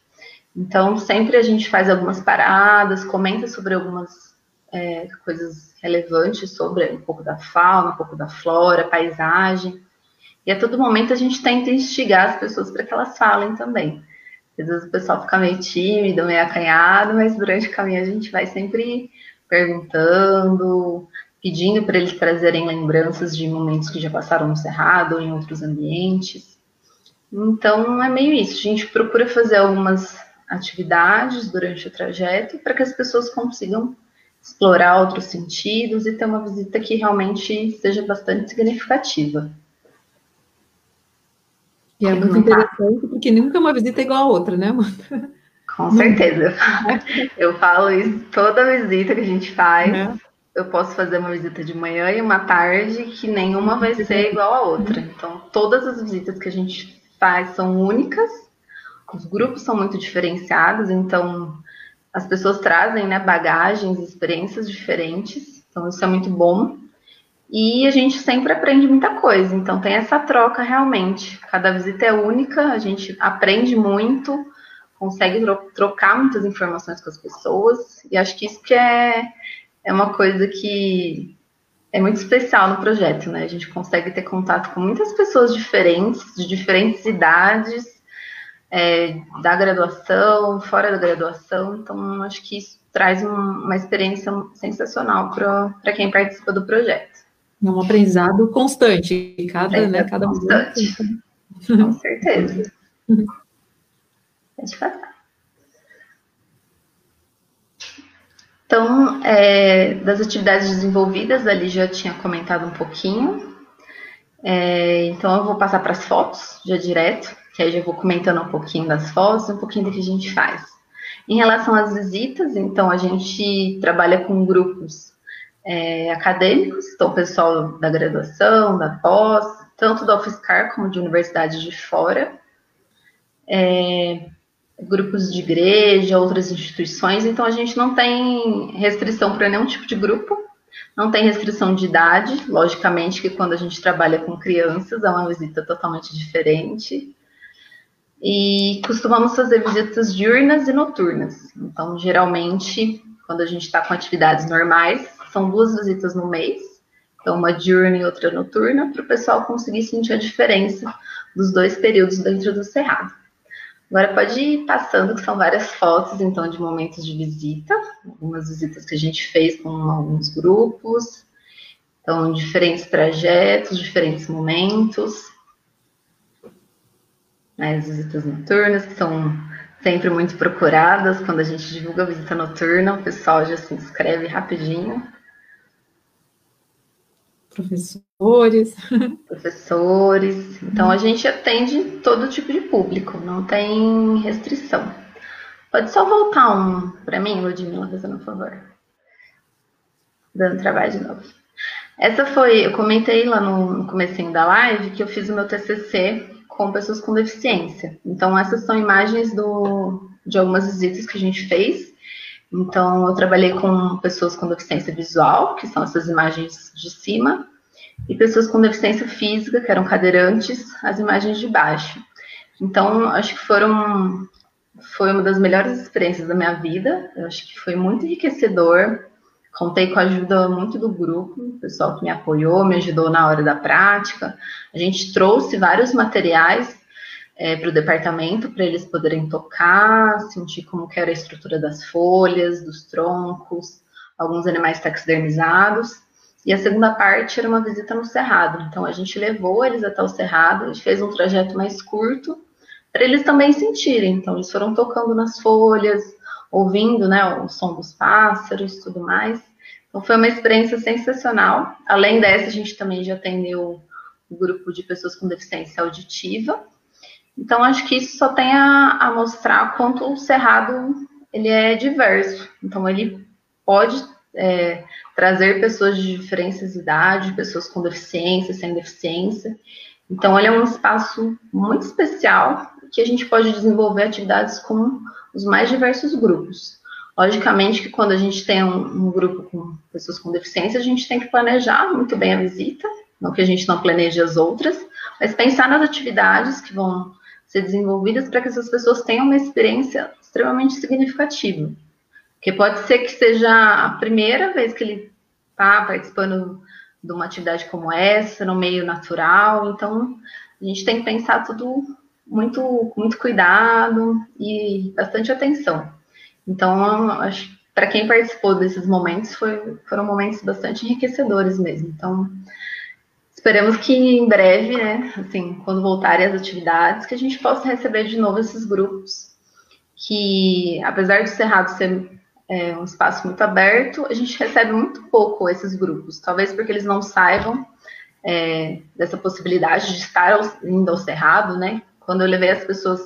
Então, sempre a gente faz algumas paradas, comenta sobre algumas é, coisas relevantes sobre um pouco da fauna, um pouco da flora, paisagem. E a todo momento a gente tenta instigar as pessoas para que elas falem também. Às vezes o pessoal fica meio tímido, meio acanhado, mas durante o caminho a gente vai sempre perguntando, pedindo para eles trazerem lembranças de momentos que já passaram no Cerrado ou em outros ambientes. Então é meio isso, a gente procura fazer algumas atividades durante o trajeto para que as pessoas consigam explorar outros sentidos e ter uma visita que realmente seja bastante significativa. E é muito interessante, porque nunca uma visita é igual a outra, né, Amanda? Com certeza. Eu falo isso toda visita que a gente faz. Uhum. Eu posso fazer uma visita de manhã e uma tarde que nenhuma vai ser igual a outra. Então, todas as visitas que a gente faz são únicas. Os grupos são muito diferenciados, então as pessoas trazem né, bagagens, experiências diferentes. Então, isso é muito bom. E a gente sempre aprende muita coisa. Então, tem essa troca realmente. Cada visita é única, a gente aprende muito consegue trocar muitas informações com as pessoas, e acho que isso que é, é uma coisa que é muito especial no projeto, né? A gente consegue ter contato com muitas pessoas diferentes, de diferentes idades, é, da graduação, fora da graduação, então acho que isso traz um, uma experiência sensacional para quem participa do projeto. É um aprendizado constante, cada, é, né, cada constante. Com certeza. Pode passar. Então, é, das atividades desenvolvidas, ali já tinha comentado um pouquinho. É, então, eu vou passar para as fotos, já direto, que aí já vou comentando um pouquinho das fotos, um pouquinho do que a gente faz. Em relação às visitas, então, a gente trabalha com grupos é, acadêmicos, então, o pessoal da graduação, da pós, tanto da UFSCar como de universidades de fora. É, grupos de igreja, outras instituições, então a gente não tem restrição para nenhum tipo de grupo, não tem restrição de idade, logicamente que quando a gente trabalha com crianças é uma visita totalmente diferente. E costumamos fazer visitas diurnas e noturnas. Então, geralmente, quando a gente está com atividades normais, são duas visitas no mês, então uma diurna e outra noturna, para o pessoal conseguir sentir a diferença dos dois períodos dentro do cerrado. Agora pode ir passando, que são várias fotos, então, de momentos de visita, algumas visitas que a gente fez com alguns grupos, então, diferentes trajetos, diferentes momentos. As visitas noturnas, que são sempre muito procuradas, quando a gente divulga a visita noturna, o pessoal já se inscreve rapidinho professores. Professores. Então a gente atende todo tipo de público, não tem restrição. Pode só voltar um para mim, Ludmila, fazendo um favor. Dando trabalho de novo. Essa foi, eu comentei lá no comecinho da live que eu fiz o meu TCC com pessoas com deficiência. Então essas são imagens do, de algumas visitas que a gente fez. Então eu trabalhei com pessoas com deficiência visual, que são essas imagens de cima, e pessoas com deficiência física, que eram cadeirantes, as imagens de baixo. Então, acho que foram foi uma das melhores experiências da minha vida. Eu acho que foi muito enriquecedor. Contei com a ajuda muito do grupo, o pessoal que me apoiou, me ajudou na hora da prática. A gente trouxe vários materiais é, para o departamento para eles poderem tocar, sentir como era a estrutura das folhas, dos troncos, alguns animais taxidermizados. E a segunda parte era uma visita no Cerrado. Então a gente levou eles até o Cerrado, a gente fez um trajeto mais curto para eles também sentirem. Então eles foram tocando nas folhas, ouvindo, né, o som dos pássaros, tudo mais. Então foi uma experiência sensacional. Além dessa, a gente também já atendeu o um grupo de pessoas com deficiência auditiva. Então acho que isso só tem a, a mostrar quanto o Cerrado ele é diverso. Então ele pode é, trazer pessoas de diferentes idades, pessoas com deficiência, sem deficiência. Então, ele é um espaço muito especial que a gente pode desenvolver atividades com os mais diversos grupos. Logicamente que quando a gente tem um, um, grupo com pessoas com deficiência, a gente tem que planejar muito bem a visita, não que a gente não planeje as outras, mas pensar nas atividades que vão ser desenvolvidas para que essas pessoas tenham uma experiência extremamente significativa. Porque pode ser que seja a primeira vez que ele está participando de uma atividade como essa, no meio natural. Então, a gente tem que pensar tudo muito, muito cuidado e bastante atenção. Então, acho para quem participou desses momentos, foi, foram momentos bastante enriquecedores mesmo. Então, esperamos que em breve, né, assim, quando voltarem as atividades, que a gente possa receber de novo esses grupos que, apesar de Cerrado ser é um espaço muito aberto, a gente recebe muito pouco esses grupos, talvez porque eles não saibam é, dessa possibilidade de estar indo ao cerrado, né? Quando eu levei as pessoas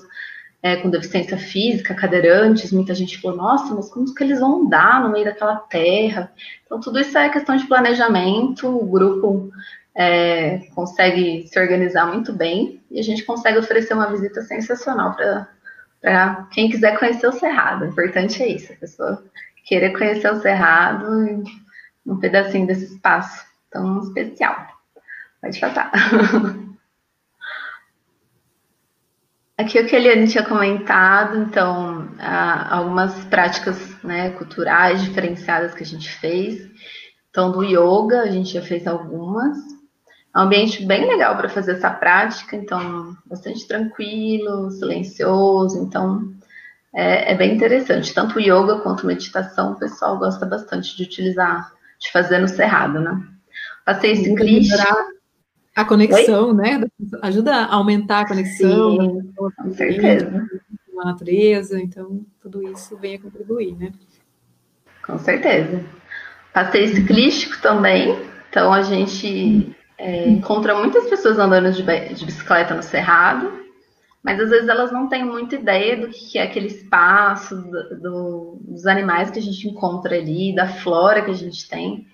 é, com deficiência física, cadeirantes, muita gente falou, nossa, mas como que eles vão andar no meio daquela terra? Então, tudo isso é questão de planejamento, o grupo é, consegue se organizar muito bem e a gente consegue oferecer uma visita sensacional para quem quiser conhecer o Cerrado. O importante é isso, a pessoa querer conhecer o Cerrado e um pedacinho desse espaço tão especial. Pode falar. Aqui o que a Eliane tinha comentado, então, algumas práticas né, culturais diferenciadas que a gente fez. Então, do yoga, a gente já fez algumas. É um ambiente bem legal para fazer essa prática, então, bastante tranquilo, silencioso, então, é, é, bem interessante. Tanto o yoga quanto meditação, o pessoal gosta bastante de utilizar, de fazer no cerrado, né? Passei ciclista a conexão, Oi? né? Ajuda a aumentar a conexão. Sim, com certeza. Com a natureza, então tudo isso vem a contribuir, né? Com certeza. Passeio ciclístico também, então a gente é, encontra muitas pessoas andando de, de, bicicleta no Cerrado, mas às vezes elas não têm muita ideia do que é aquele espaço, do, do, dos animais que a gente encontra ali, da flora que a gente tem.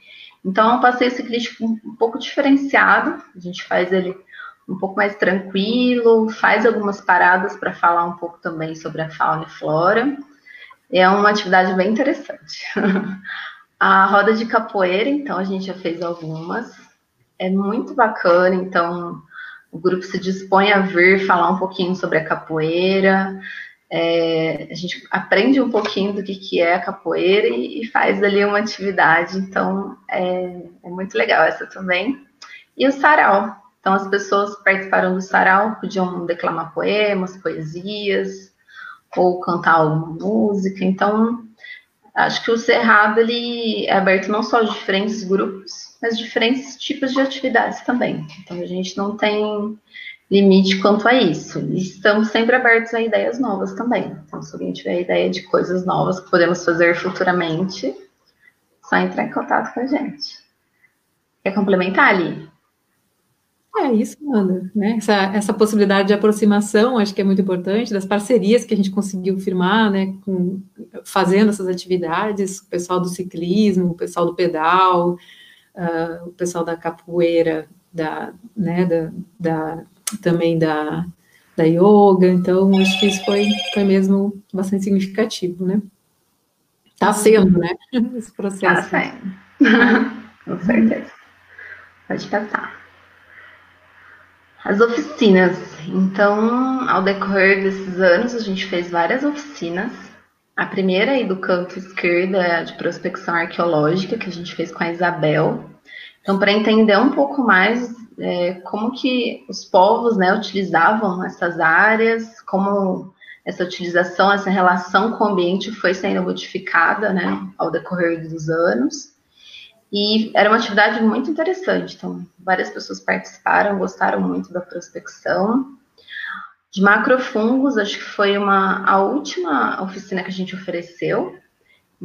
Então, é um passeio ciclístico um pouco diferenciado, a gente faz ele um pouco mais tranquilo, faz algumas paradas para falar um pouco também sobre a fauna e flora. É uma atividade bem interessante. a roda de capoeira, então, a gente já fez algumas. É muito bacana, então, o grupo se dispõe a vir falar um pouquinho sobre a capoeira, é, a gente aprende um pouquinho do que, que é a capoeira e, e faz ali uma atividade, então é, é, muito legal essa também. E o sarau, então as pessoas participaram do sarau, podiam declamar poemas, poesias, ou cantar alguma música, então acho que o Cerrado ele é aberto não só a diferentes grupos, mas diferentes tipos de atividades também. Então a gente não tem limite quanto a isso. Estamos sempre abertos a ideias novas também. Então, se alguém tiver ideia de coisas novas que podemos fazer futuramente, só entrar em contato com a gente. Quer complementar ali? É isso, Ana. Né? Essa, essa possibilidade de aproximação, acho que é muito importante, das parcerias que a gente conseguiu firmar, né, com, fazendo essas atividades, o pessoal do ciclismo, o pessoal do pedal, uh, o pessoal da capoeira, da, né, da, da também da, da yoga, então acho que isso foi, foi mesmo bastante significativo, né? Está sendo, né? Esse processo. Está sendo. Com certeza. Pode passar. As oficinas. Então, ao decorrer desses anos, a gente fez várias oficinas. A primeira aí do canto esquerdo é a de prospecção arqueológica, que a gente fez com a Isabel. Então, para entender um pouco mais é, como que os povos né, utilizavam essas áreas, como essa utilização, essa relação com o ambiente foi sendo modificada né, ao decorrer dos anos. E era uma atividade muito interessante, então várias pessoas participaram, gostaram muito da prospecção. De macrofungos, acho que foi uma, a última oficina que a gente ofereceu,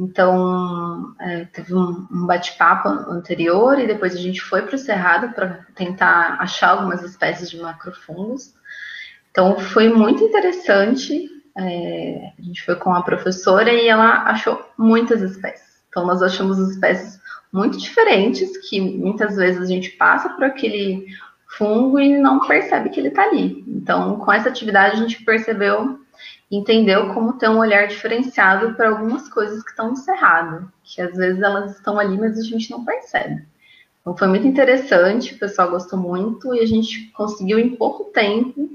então, é, teve um, um bate-papo anterior e depois a gente foi para o Cerrado para tentar achar algumas espécies de macrofungos. Então, foi muito interessante. É, a gente foi com a professora e ela achou muitas espécies. Então, nós achamos espécies muito diferentes que muitas vezes a gente passa por aquele fungo e não percebe que ele está ali. Então, com essa atividade, a gente percebeu entendeu como ter um olhar diferenciado para algumas coisas que estão no cerrado, que às vezes elas estão ali, mas a gente não percebe. Então foi muito interessante, o pessoal gostou muito e a gente conseguiu em pouco tempo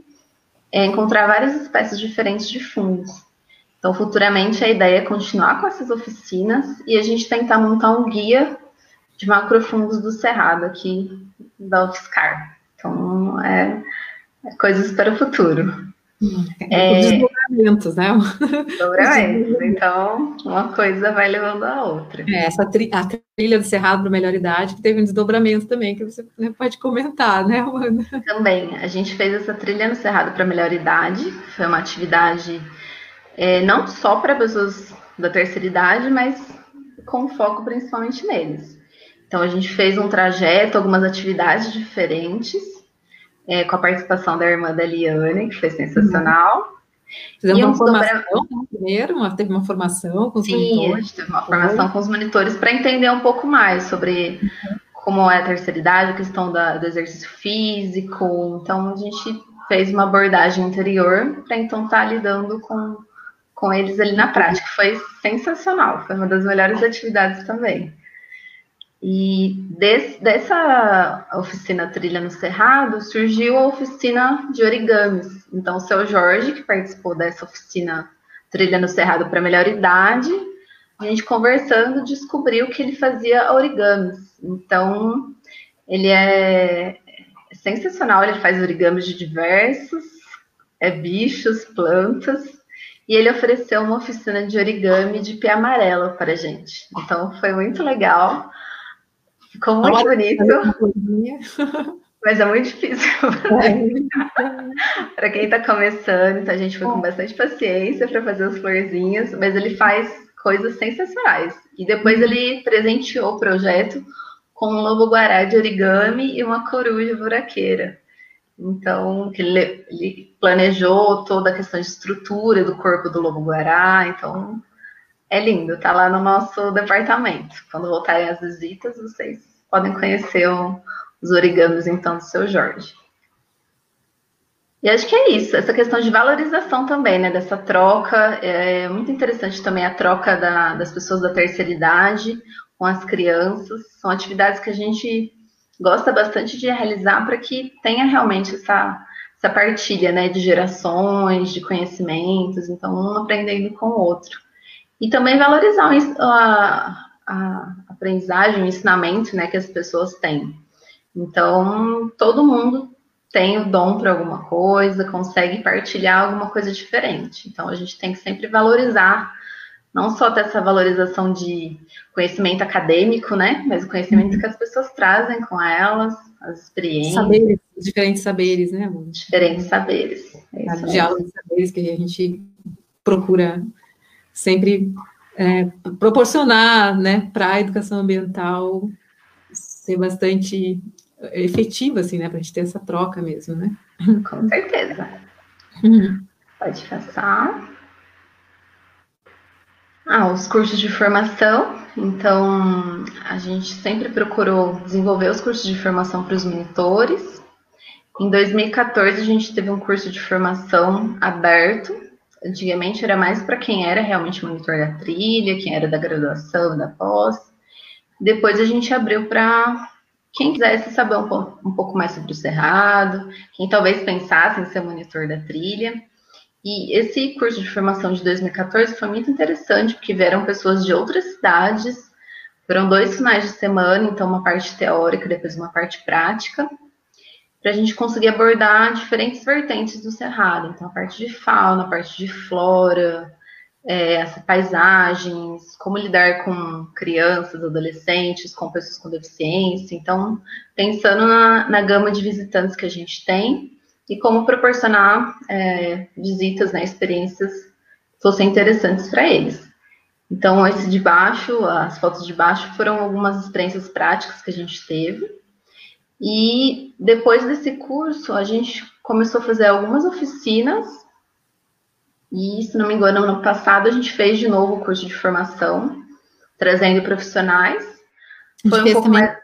é, encontrar várias espécies diferentes de fungos. Então, futuramente, a ideia é continuar com essas oficinas e a gente tentar montar um guia de macrofungos do Cerrado aqui da UFSCar. Então, é, é coisas para o futuro. É, desdobramentos, né? Desdobramentos. Então, uma coisa vai levando a outra. É, essa tri a trilha do Cerrado para Melhor Idade, que teve um desdobramento também, que você pode comentar, né, Amanda? Também. A gente fez essa trilha no Cerrado para Melhor Idade. Foi uma atividade é, não só para pessoas da terceira idade, mas com foco principalmente neles. Então, a gente fez um trajeto, algumas atividades diferentes é, com a participação da irmã da Liane, que foi sensacional. Fizemos uma formação dobra... primeiro, teve uma formação com os Sim, monitores. Sim, a gente teve uma formação com os monitores para entender um pouco mais sobre uhum. como é a terceira idade, a questão da, do exercício físico. Então, a gente fez uma abordagem anterior para então estar tá lidando com, com eles ali na prática. Foi sensacional, foi uma das melhores atividades também. E dessa oficina Trilha no Cerrado surgiu a oficina de origamis. Então, o seu Jorge, que participou dessa oficina Trilha no Cerrado para melhor idade, a gente conversando descobriu que ele fazia origamis. Então, ele é sensacional, ele faz origamis de diversos é, bichos, plantas, e ele ofereceu uma oficina de origami de pé amarelo para gente. Então, foi muito legal. Ficou muito Olha, bonito. Mas é muito difícil para quem está começando. Então a gente foi com bastante paciência para fazer as florzinhas, mas ele faz coisas sensacionais. E depois ele presenteou o projeto com um lobo guará de origami e uma coruja buraqueira. Então, ele, ele planejou toda a questão de estrutura do corpo do lobo guará. Então, é lindo, tá lá no nosso departamento. Quando voltarem as visitas, vocês podem conhecer o, os origamis, então, do seu Jorge. E acho que é isso, essa questão de valorização também, né, dessa troca, é muito interessante também a troca da, das pessoas da terceira idade com as crianças, são atividades que a gente gosta bastante de realizar para que tenha realmente essa, essa partilha, né, de gerações, de conhecimentos, então um aprendendo com o outro. E também valorizar a, a aprendizagem, o ensinamento né, que as pessoas têm. Então, todo mundo tem o dom para alguma coisa, consegue partilhar alguma coisa diferente. Então, a gente tem que sempre valorizar, não só dessa valorização de conhecimento acadêmico, né, mas o conhecimento que as pessoas trazem com elas, as experiências. Saberes, diferentes saberes, né, amor? Diferentes saberes. É diálogo de saberes que a gente procura sempre é, proporcionar né, para a educação ambiental ser bastante efetiva, assim, né, para a gente ter essa troca mesmo, né? Com certeza. Uhum. Pode passar. Ah, os cursos de formação. Então, a gente sempre procurou desenvolver os cursos de formação para os monitores. Em 2014, a gente teve um curso de formação aberto Antigamente era mais para quem era realmente monitor da trilha, quem era da graduação, da pós. Depois a gente abriu para quem quisesse saber um pouco, um pouco, mais sobre o cerrado, quem talvez pensasse em ser monitor da trilha. E esse curso de formação de 2014 foi muito interessante, porque vieram pessoas de outras cidades, foram dois finais de semana, então uma parte teórica, depois uma parte prática para a gente conseguir abordar diferentes vertentes do cerrado. Então, a parte de fauna, a parte de flora, é, as paisagens, como lidar com crianças, adolescentes, com pessoas com deficiência. Então, pensando na, na gama de visitantes que a gente tem e como proporcionar é, visitas, né, experiências que fossem interessantes para eles. Então, esse de baixo, as fotos de baixo foram algumas experiências práticas que a gente teve. E depois desse curso, a gente começou a fazer algumas oficinas. E, se não me engano, ano passado a gente fez de novo o curso de formação, trazendo profissionais. Foi um pouco também, mais...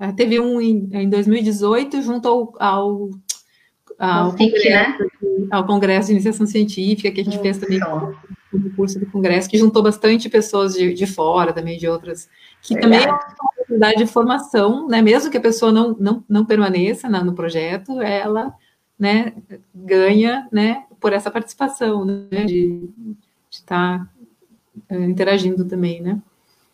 É, teve um em, em 2018, junto ao, ao, ao, congresso, né? ao Congresso de Iniciação Científica, que a gente Isso. fez também o curso do Congresso, que juntou bastante pessoas de, de fora, também de outras, que Verdade. também é uma oportunidade de formação, né? Mesmo que a pessoa não, não, não permaneça na, no projeto, ela né, ganha né, por essa participação, né, de estar tá, é, interagindo também, né?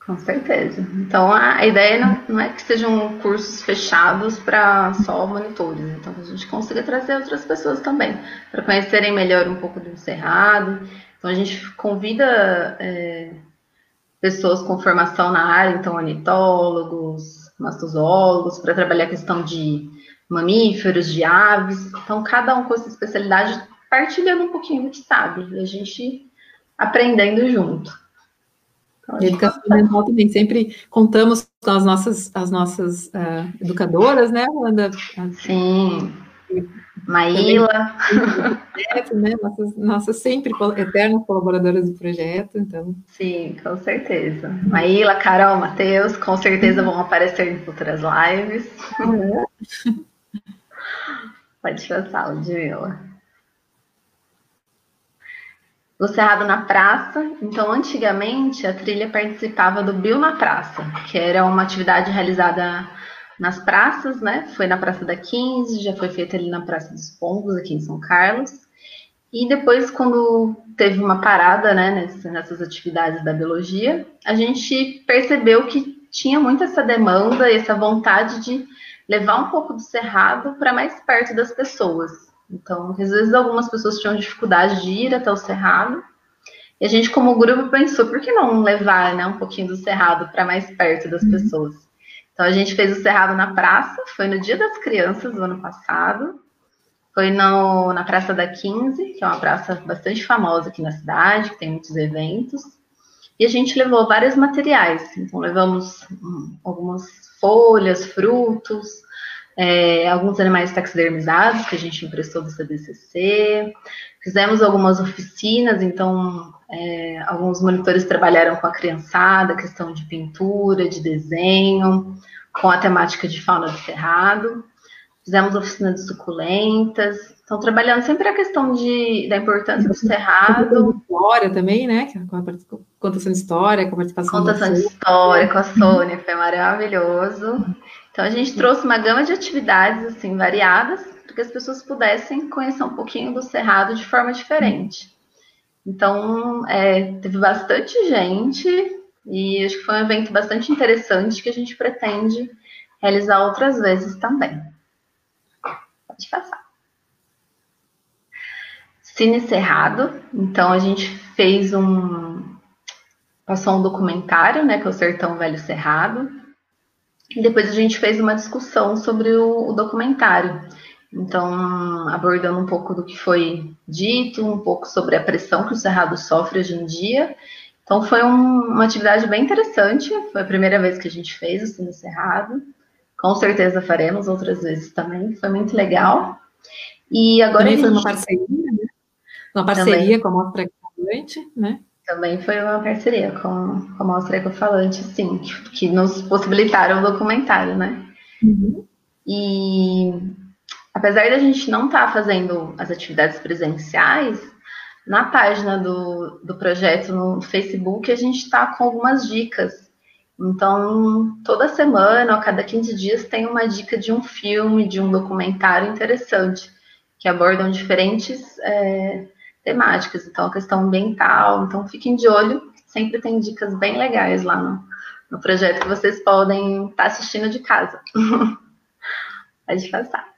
Com certeza. Então, a ideia não, não é que sejam cursos fechados para só monitores, então a gente consiga trazer outras pessoas também, para conhecerem melhor um pouco do Cerrado. Então, a gente convida é, pessoas com formação na área, então ornitólogos, mastozoólogos, para trabalhar a questão de mamíferos, de aves. Então, cada um com essa especialidade partilhando um pouquinho do que sabe, e a gente aprendendo junto. Então, a educação ambiental também sempre contamos com as nossas, as nossas uh, educadoras, né, Wanda? Sim. Maíla. né? Nossas, nossas sempre eternas colaboradoras do projeto, então. Sim, com certeza. Maíla, Carol, Matheus, com certeza vão aparecer em futuras lives. Uhum. Pode passar, Ludmilla. O Cerrado na Praça. Então, antigamente, a trilha participava do Bio na Praça, que era uma atividade realizada nas praças, né? Foi na Praça da 15, já foi feita ali na Praça dos Pombos, aqui em São Carlos. E depois, quando teve uma parada, né, nessas atividades da biologia, a gente percebeu que tinha muito essa demanda e essa vontade de levar um pouco do cerrado para mais perto das pessoas. Então, às vezes algumas pessoas tinham dificuldade de ir até o cerrado. E a gente, como grupo, pensou, por que não levar né, um pouquinho do cerrado para mais perto das uhum. pessoas? Então, a gente fez o cerrado na praça, foi no Dia das Crianças do ano passado. Foi no, na Praça da 15, que é uma praça bastante famosa aqui na cidade, que tem muitos eventos. E a gente levou vários materiais. Então, levamos hum, algumas folhas, frutos, é, alguns animais taxidermizados que a gente emprestou do CBCC, fizemos algumas oficinas, então é, alguns monitores trabalharam com a criançada, questão de pintura, de desenho, com a temática de fauna do cerrado, fizemos oficina de suculentas, estão trabalhando sempre a questão de, da importância do cerrado. História também, né? Contação de história, com a participação Contação de história com a Sônia, foi maravilhoso. Então a gente trouxe uma gama de atividades assim variadas para que as pessoas pudessem conhecer um pouquinho do Cerrado de forma diferente. Então é, teve bastante gente e acho que foi um evento bastante interessante que a gente pretende realizar outras vezes também. Pode passar. Cine Cerrado. Então a gente fez um passou um documentário, né, que é o Sertão Velho Cerrado, e depois a gente fez uma discussão sobre o, o documentário. Então, abordando um pouco do que foi dito, um pouco sobre a pressão que o Cerrado sofre hoje em dia. Então, foi um, uma atividade bem interessante. Foi a primeira vez que a gente fez o Cine Cerrado. Com certeza faremos outras vezes também. Foi muito legal. E agora também gente... foi uma parceria, né? Uma parceria também. com a Mostra Gigante, né? Também foi uma parceria com, com a Mostra Ecofalante, sim, que, que nos possibilitaram o documentário, né? Uhum. E apesar da gente não estar tá fazendo as atividades presenciais, na página do, do projeto no Facebook a gente está com algumas dicas. Então, toda semana, a cada 15 dias, tem uma dica de um filme, de um documentário interessante, que abordam diferentes é, temáticas, então a questão ambiental, então fiquem de olho, sempre tem dicas bem legais lá no, no projeto que vocês podem estar tá assistindo de casa. Pode passar.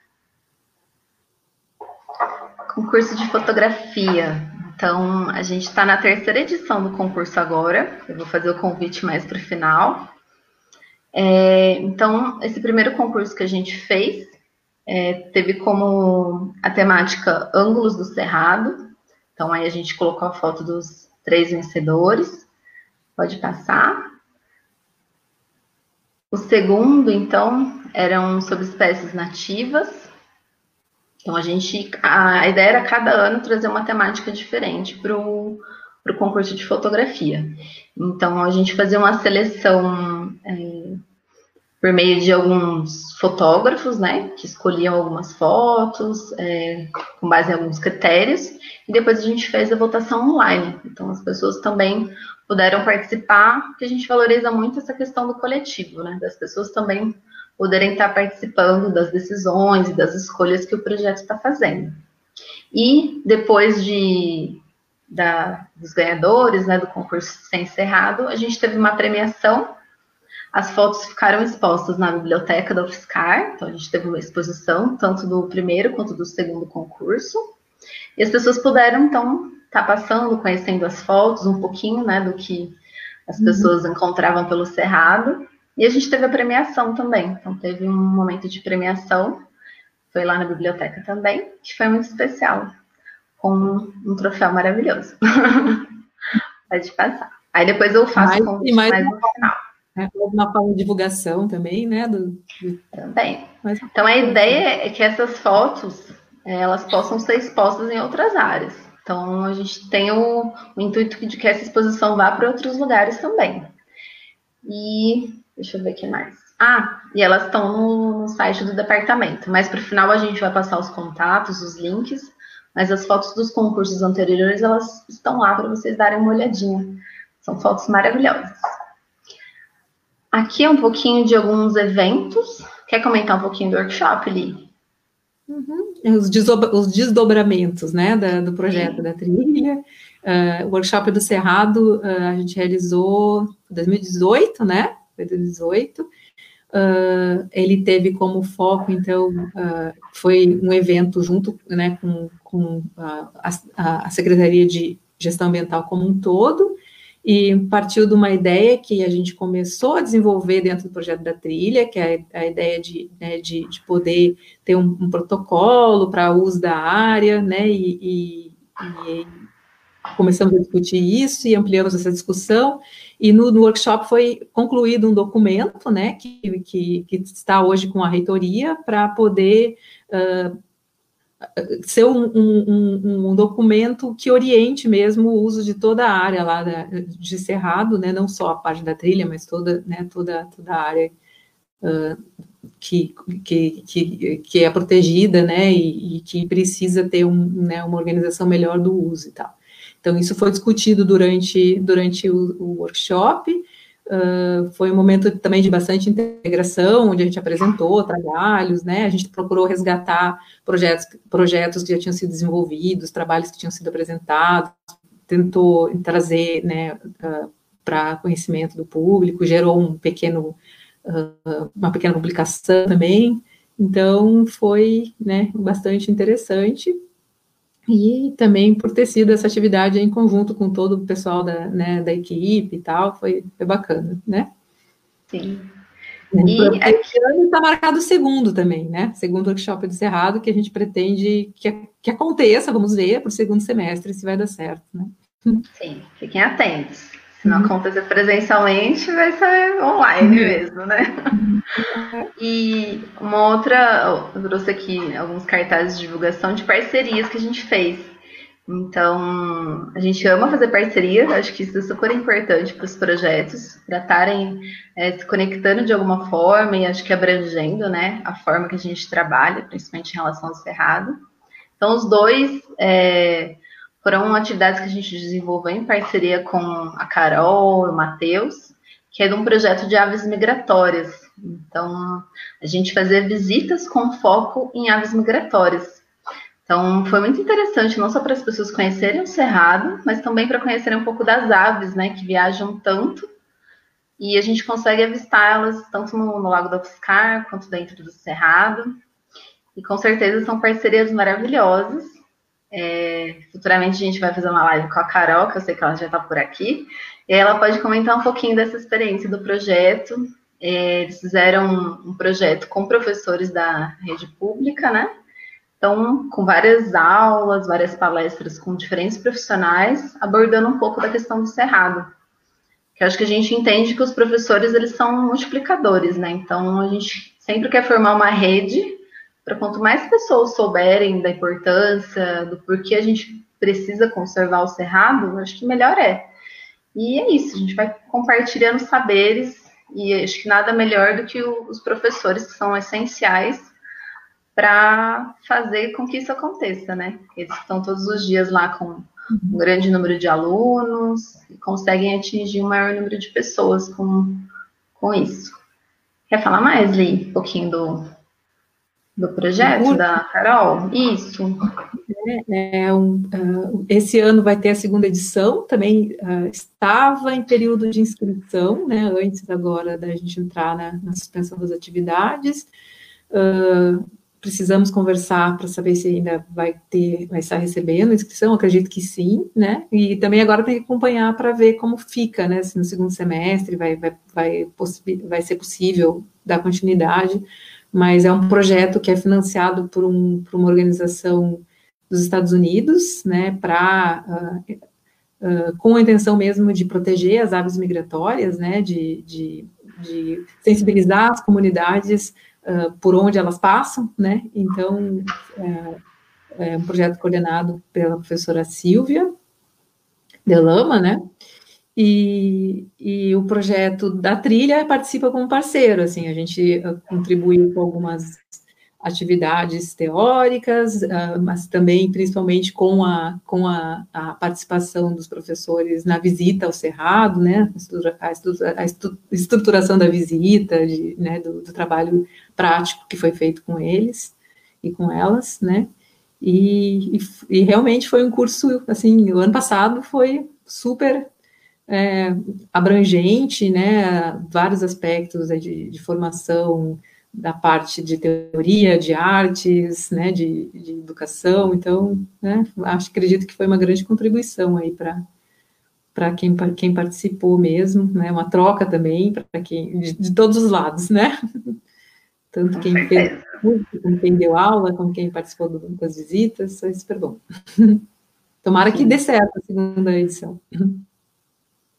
Concurso de fotografia. Então, a gente está na terceira edição do concurso agora. Eu vou fazer o convite mais para o final. É, então, esse primeiro concurso que a gente fez é, teve como a temática Ângulos do Cerrado. Então, aí a gente colocou a foto dos três vencedores. Pode passar. O segundo, então, eram sobre espécies nativas. Então, a gente. A, ideia era cada ano trazer uma temática diferente para o concurso de fotografia. Então, a gente fazia uma seleção. É, por meio de alguns fotógrafos, né, que escolhiam algumas fotos é, com base em alguns critérios, e depois a gente fez a votação online. Então as pessoas também puderam participar, porque a gente valoriza muito essa questão do coletivo, né, das pessoas também poderem estar participando das decisões e das escolhas que o projeto está fazendo. E depois de da, dos ganhadores, né, do concurso ser encerrado, a gente teve uma premiação as fotos ficaram expostas na biblioteca da UFSCar, então a gente teve uma exposição tanto do primeiro quanto do segundo concurso. E as pessoas puderam, então, estar tá passando, conhecendo as fotos, um pouquinho, né, do que as uhum. pessoas uhum. encontravam pelo Cerrado. E a gente teve a premiação também. Então, teve um momento de premiação, foi lá na biblioteca também, que foi muito especial, com um troféu maravilhoso. Pode passar. Aí depois eu faço mais, mais, mais no final. É, uma forma de divulgação também, né? Do, do... Também. Mas... Então, a ideia é que essas fotos elas possam ser expostas em outras áreas. Então, a gente tem o, o intuito de que essa exposição vá para outros lugares também. E deixa eu ver o que mais. Ah, e elas estão no, no site do departamento, mas para o final a gente vai passar os contatos, os links, mas as fotos dos concursos anteriores, elas estão lá para vocês darem uma olhadinha. São fotos maravilhosas. Aqui é um pouquinho de alguns eventos. Quer comentar um pouquinho do workshop, Li? Uhum. Os, os, desdobramentos né, da, do projeto Sim. da trilha. Uh, o workshop do Cerrado uh, a gente realizou em 2018, né? Foi 2018. Uh, ele teve como foco, então, uh, foi um evento junto né, com, com a, a, Secretaria de Gestão Ambiental como um todo, e partiu de uma ideia que a gente começou a desenvolver dentro do projeto da trilha, que é a, a ideia de, né, de, de, poder ter um, um protocolo para uso da área, né, e, e, e começamos a discutir isso e ampliamos essa discussão, e no, no, workshop foi concluído um documento, né, que, que, que está hoje com a reitoria, para poder uh, ser um, um, um, documento que oriente mesmo o uso de toda a área lá da, de Cerrado, né, não só a parte da trilha, mas toda, né, toda, toda a área uh, que, que, que, que, é protegida, né, e, e que precisa ter um, né, uma organização melhor do uso e tal. Então, isso foi discutido durante, durante o, o workshop, uh, foi um momento também de bastante integração, onde a gente apresentou trabalhos, né, a gente procurou resgatar projetos, projetos que já tinham sido desenvolvidos, trabalhos que tinham sido apresentados, tentou trazer, né, uh, para conhecimento do público, gerou um pequeno, uh, uma pequena publicação também, então foi, né, bastante interessante, e também por ter sido essa atividade em conjunto com todo o pessoal da, né, da equipe e tal, foi, foi bacana, né? Sim. E ano está marcado o segundo também, né? Segundo workshop do Cerrado, que a gente pretende que, que aconteça, vamos ver, para o segundo semestre, se vai dar certo, né? Sim, fiquem atentos. Se não acontecer presencialmente, vai ser online uhum. mesmo, né? E uma outra, eu trouxe aqui alguns cartazes de divulgação de parcerias que a gente fez. Então, a gente ama fazer parceria, acho que isso é super importante para os projetos, para estarem é, se conectando de alguma forma e acho que abrangendo né, a forma que a gente trabalha, principalmente em relação ao cerrado. Então, os dois é, foram atividades que a gente desenvolveu em parceria com a Carol o Matheus, que é de um projeto de aves migratórias. Então, a gente fazia visitas com foco em aves migratórias. Então, foi muito interessante, não só para as pessoas conhecerem o Cerrado, mas também para conhecerem um pouco das aves, né, que viajam tanto. E a gente consegue avistá-las tanto no, no Lago do Fiscar quanto dentro do Cerrado. E com certeza são parcerias maravilhosas. É, futuramente a gente vai fazer uma live com a Carol, que eu sei que ela já está por aqui, e ela pode comentar um pouquinho dessa experiência do projeto. É, eles fizeram um, um projeto com professores da rede pública, né? Então, com várias aulas, várias palestras com diferentes profissionais, abordando um pouco da questão do cerrado. Que acho que a gente entende que os professores eles são multiplicadores, né? Então, a gente sempre quer formar uma rede para quanto mais pessoas souberem da importância, do porquê a gente precisa conservar o cerrado, acho que melhor é. E é isso, a gente vai compartilhando saberes e acho que nada melhor do que os professores que são essenciais para fazer com que isso aconteça, né? Eles estão todos os dias lá com um grande número de alunos e conseguem atingir um maior número de pessoas com, com isso. Quer falar mais, Li, um pouquinho do, do projeto da Carol? Isso. É, é um, uh, esse ano vai ter a segunda edição, também uh, estava em período de inscrição, né, antes agora da gente entrar na, na suspensão das atividades. Uh, precisamos conversar para saber se ainda vai ter, vai estar recebendo inscrição, acredito que sim, né? E também agora tem que acompanhar para ver como fica, né? Se no segundo semestre vai, vai, vai, vai ser possível dar continuidade mas é um projeto que é financiado por, um, por uma organização dos Estados Unidos, né, para uh, uh, com a intenção mesmo de proteger as aves migratórias, né, de, de de sensibilizar as comunidades uh, por onde elas passam, né? Então, é, é um projeto coordenado pela professora Silvia Delama, né? E, e, o projeto da trilha participa como parceiro, assim, a gente contribuiu com algumas atividades teóricas, uh, mas também, principalmente, com, a, com a, a, participação dos professores na visita ao Cerrado, né, a estruturação da visita, de, né, do, do, trabalho prático que foi feito com eles e com elas, né, e, e, e realmente foi um curso, assim, o ano passado foi super é, abrangente, né, vários aspectos de, de formação, da parte de teoria, de artes, né, de, de educação, então, né, acho, acredito que foi uma grande contribuição aí para para quem, quem participou mesmo, né, uma troca também para quem de, de, todos os lados, né, tanto quem fez como quem deu aula, como quem participou das visitas, foi super bom. Tomara que dê certo a segunda edição.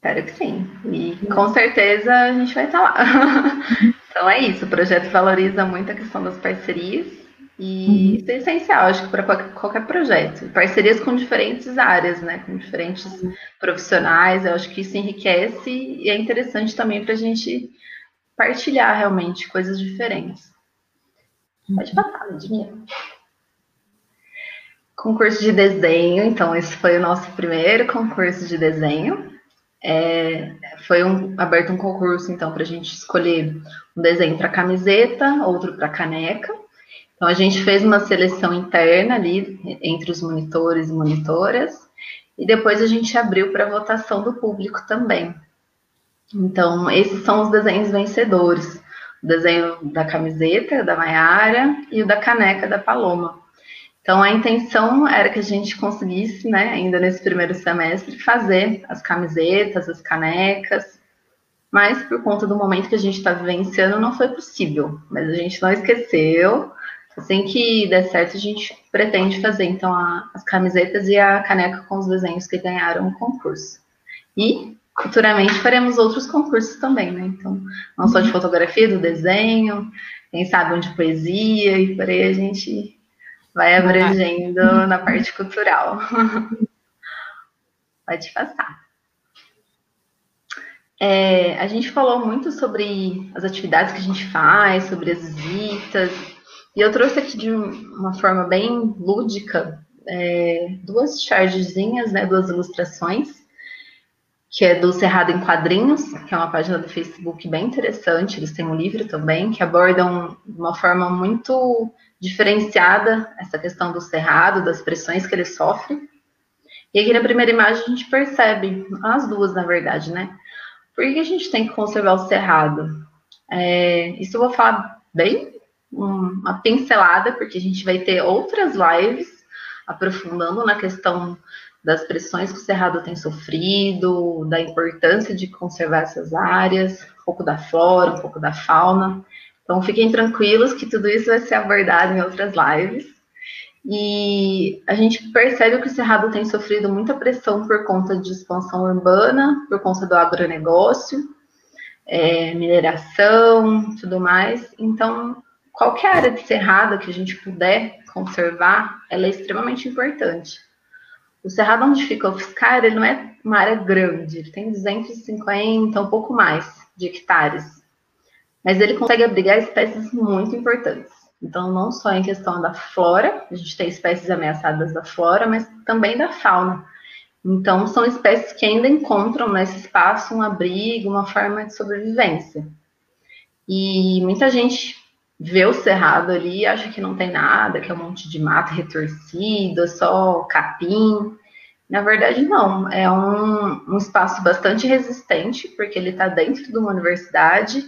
Espero que sim. E com certeza a gente vai estar lá. Então é isso, o projeto valoriza muito a questão das parcerias e uhum. isso é essencial, acho que para qualquer projeto. Parcerias com diferentes áreas, né? Com diferentes uhum. profissionais, eu acho que isso enriquece e é interessante também para a gente partilhar realmente coisas diferentes. Pode uhum. passar, Ludmilla. Concurso de desenho, então esse foi o nosso primeiro concurso de desenho. É, foi um, aberto um concurso, então, para a gente escolher um desenho para camiseta, outro para caneca. Então, a gente fez uma seleção interna ali entre os monitores e monitoras, e depois a gente abriu para votação do público também. Então, esses são os desenhos vencedores: o desenho da camiseta, da Maiara, e o da caneca, da Paloma. Então, a intenção era que a gente conseguisse, né, ainda nesse primeiro semestre, fazer as camisetas, as canecas, mas por conta do momento que a gente está vivenciando, não foi possível. Mas a gente não esqueceu. Assim que der certo, a gente pretende fazer, então, a, as camisetas e a caneca com os desenhos que ganharam o concurso. E, futuramente, faremos outros concursos também, né? Então, não só de fotografia, do desenho, quem sabe um de poesia, e por aí a gente vai abrangendo na parte cultural. Pode passar. É, a gente falou muito sobre as atividades que a gente faz, sobre as visitas, e eu trouxe aqui de uma forma bem lúdica é, duas chargezinhas, né, duas ilustrações, que é do Cerrado em Quadrinhos, que é uma página do Facebook bem interessante, eles têm um livro também, que abordam de uma forma muito diferenciada essa questão do cerrado, das pressões que ele sofre. E aqui na primeira imagem a gente percebe, as duas na verdade, né? Por que a gente tem que conservar o cerrado? É, isso eu vou falar bem, uma pincelada, porque a gente vai ter outras lives aprofundando na questão das pressões que o cerrado tem sofrido, da importância de conservar essas áreas, um pouco da flora, um pouco da fauna. Então, fiquem tranquilos que tudo isso vai ser abordado em outras lives. E a gente percebe que o Cerrado tem sofrido muita pressão por conta de expansão urbana, por conta do agronegócio, é, mineração, tudo mais. Então, qualquer área de Cerrado que a gente puder conservar, ela é extremamente importante. O Cerrado onde fica o Fiscar, ele não é uma área grande, ele tem 250, um pouco mais de hectares mas ele consegue abrigar espécies muito importantes. Então, não só em questão da flora, a gente tem espécies ameaçadas da flora, mas também da fauna. Então, são espécies que ainda encontram nesse espaço um abrigo, uma forma de sobrevivência. E muita gente vê o cerrado ali e acha que não tem nada, que é um monte de mato retorcido, só capim. Na verdade, não. É um, um espaço bastante resistente, porque ele está dentro de uma universidade,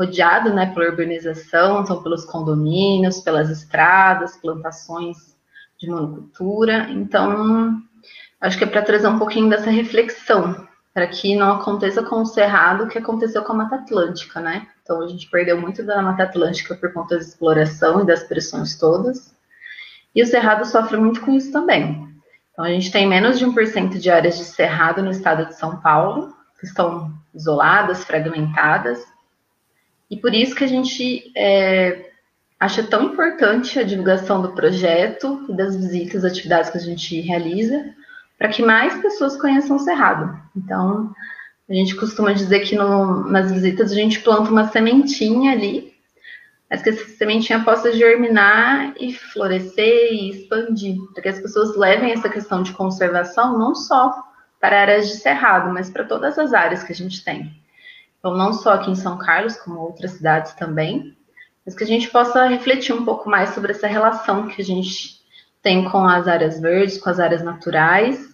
rodeado né, pela urbanização, então pelos condomínios, pelas estradas, plantações de monocultura. Então, acho que é para trazer um pouquinho dessa reflexão, para que não aconteça com o Cerrado o que aconteceu com a Mata Atlântica, né? Então, a gente perdeu muito da Mata Atlântica por conta da exploração e das pressões todas. E o Cerrado sofre muito com isso também. Então, a gente tem menos de 1% de áreas de cerrado no estado de São Paulo, que estão isoladas, fragmentadas, E por isso que a gente é, acha tão importante a divulgação do projeto e das visitas, atividades que a gente realiza, para que mais pessoas conheçam o Cerrado. Então, a gente costuma dizer que no, nas visitas a gente planta uma sementinha ali, mas que essa sementinha possa germinar e florescer e expandir, para que as pessoas levem essa questão de conservação não só para áreas de cerrado, mas para todas as áreas que a gente tem. Então, não só aqui em São Carlos, como outras cidades também, mas que a gente possa refletir um pouco mais sobre essa relação que a gente tem com as áreas verdes, com as áreas naturais,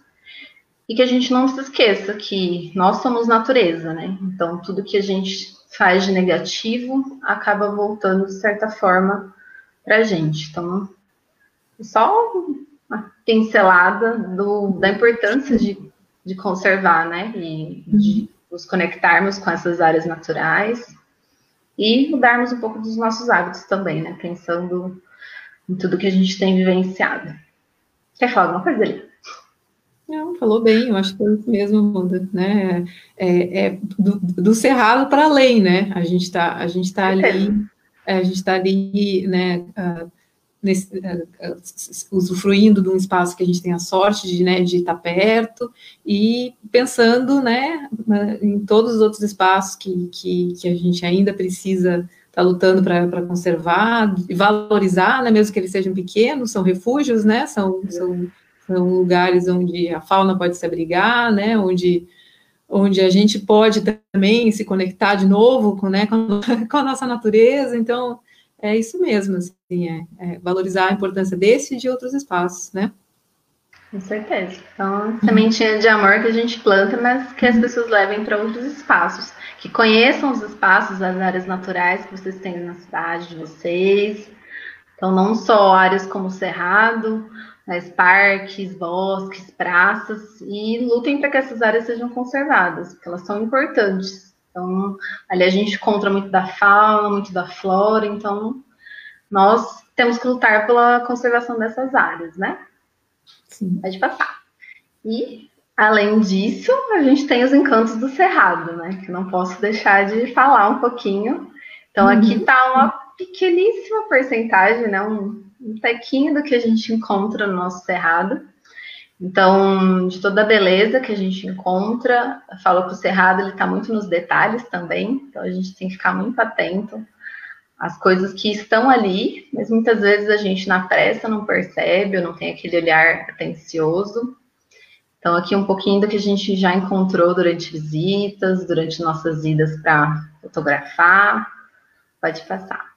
e que a gente não se esqueça que nós somos natureza, né? Então, tudo que a gente faz de negativo acaba voltando, de certa forma, para a gente. Então, só uma pincelada do, da importância de de conservar, né? E de. Nos conectarmos com essas áreas naturais e mudarmos um pouco dos nossos hábitos também, né? Pensando em tudo que a gente tem vivenciado. Quer falar alguma coisa ali? Não, falou bem, eu acho que é isso mesmo, Amanda, né? É, é do, do, cerrado para além, né? A gente está a gente tá ali, é, a gente está ali, né? Uh, nesse, uh, usufruindo de um espaço que a gente tem a sorte de, né, de estar perto e pensando, né, em todos os outros espaços que, que, que a gente ainda precisa estar tá lutando para conservar e valorizar, né, mesmo que eles sejam pequenos, são refúgios, né, são, são, são lugares onde a fauna pode se abrigar, né, onde onde a gente pode também se conectar de novo com, né, com a nossa natureza, então é isso mesmo, assim, é, é, valorizar a importância desse e de outros espaços, né? Com certeza. Então, sementinha de amor que a gente planta, mas que as pessoas levem para outros espaços, que conheçam os espaços, as áreas naturais que vocês têm na cidade de vocês. Então, não só áreas como o Cerrado, mas parques, bosques, praças, e lutem para que essas áreas sejam conservadas, porque elas são importantes. Então, ali a gente encontra muito da fauna, muito da flora, então nós temos que lutar pela conservação dessas áreas, né? Sim. Pode passar. E, além disso, a gente tem os encantos do Cerrado, né? Que não posso deixar de falar um pouquinho. Então, aqui está uhum. uma pequeníssima porcentagem, né? Um, um tequinho do que a gente encontra no nosso Cerrado. Então, de toda a beleza que a gente encontra, falo que o Cerrado ele está muito nos detalhes também, então a gente tem que ficar muito atento às coisas que estão ali, mas muitas vezes a gente na pressa não percebe ou não tem aquele olhar atencioso. Então, aqui um pouquinho do que a gente já encontrou durante visitas, durante nossas idas para fotografar. Pode passar.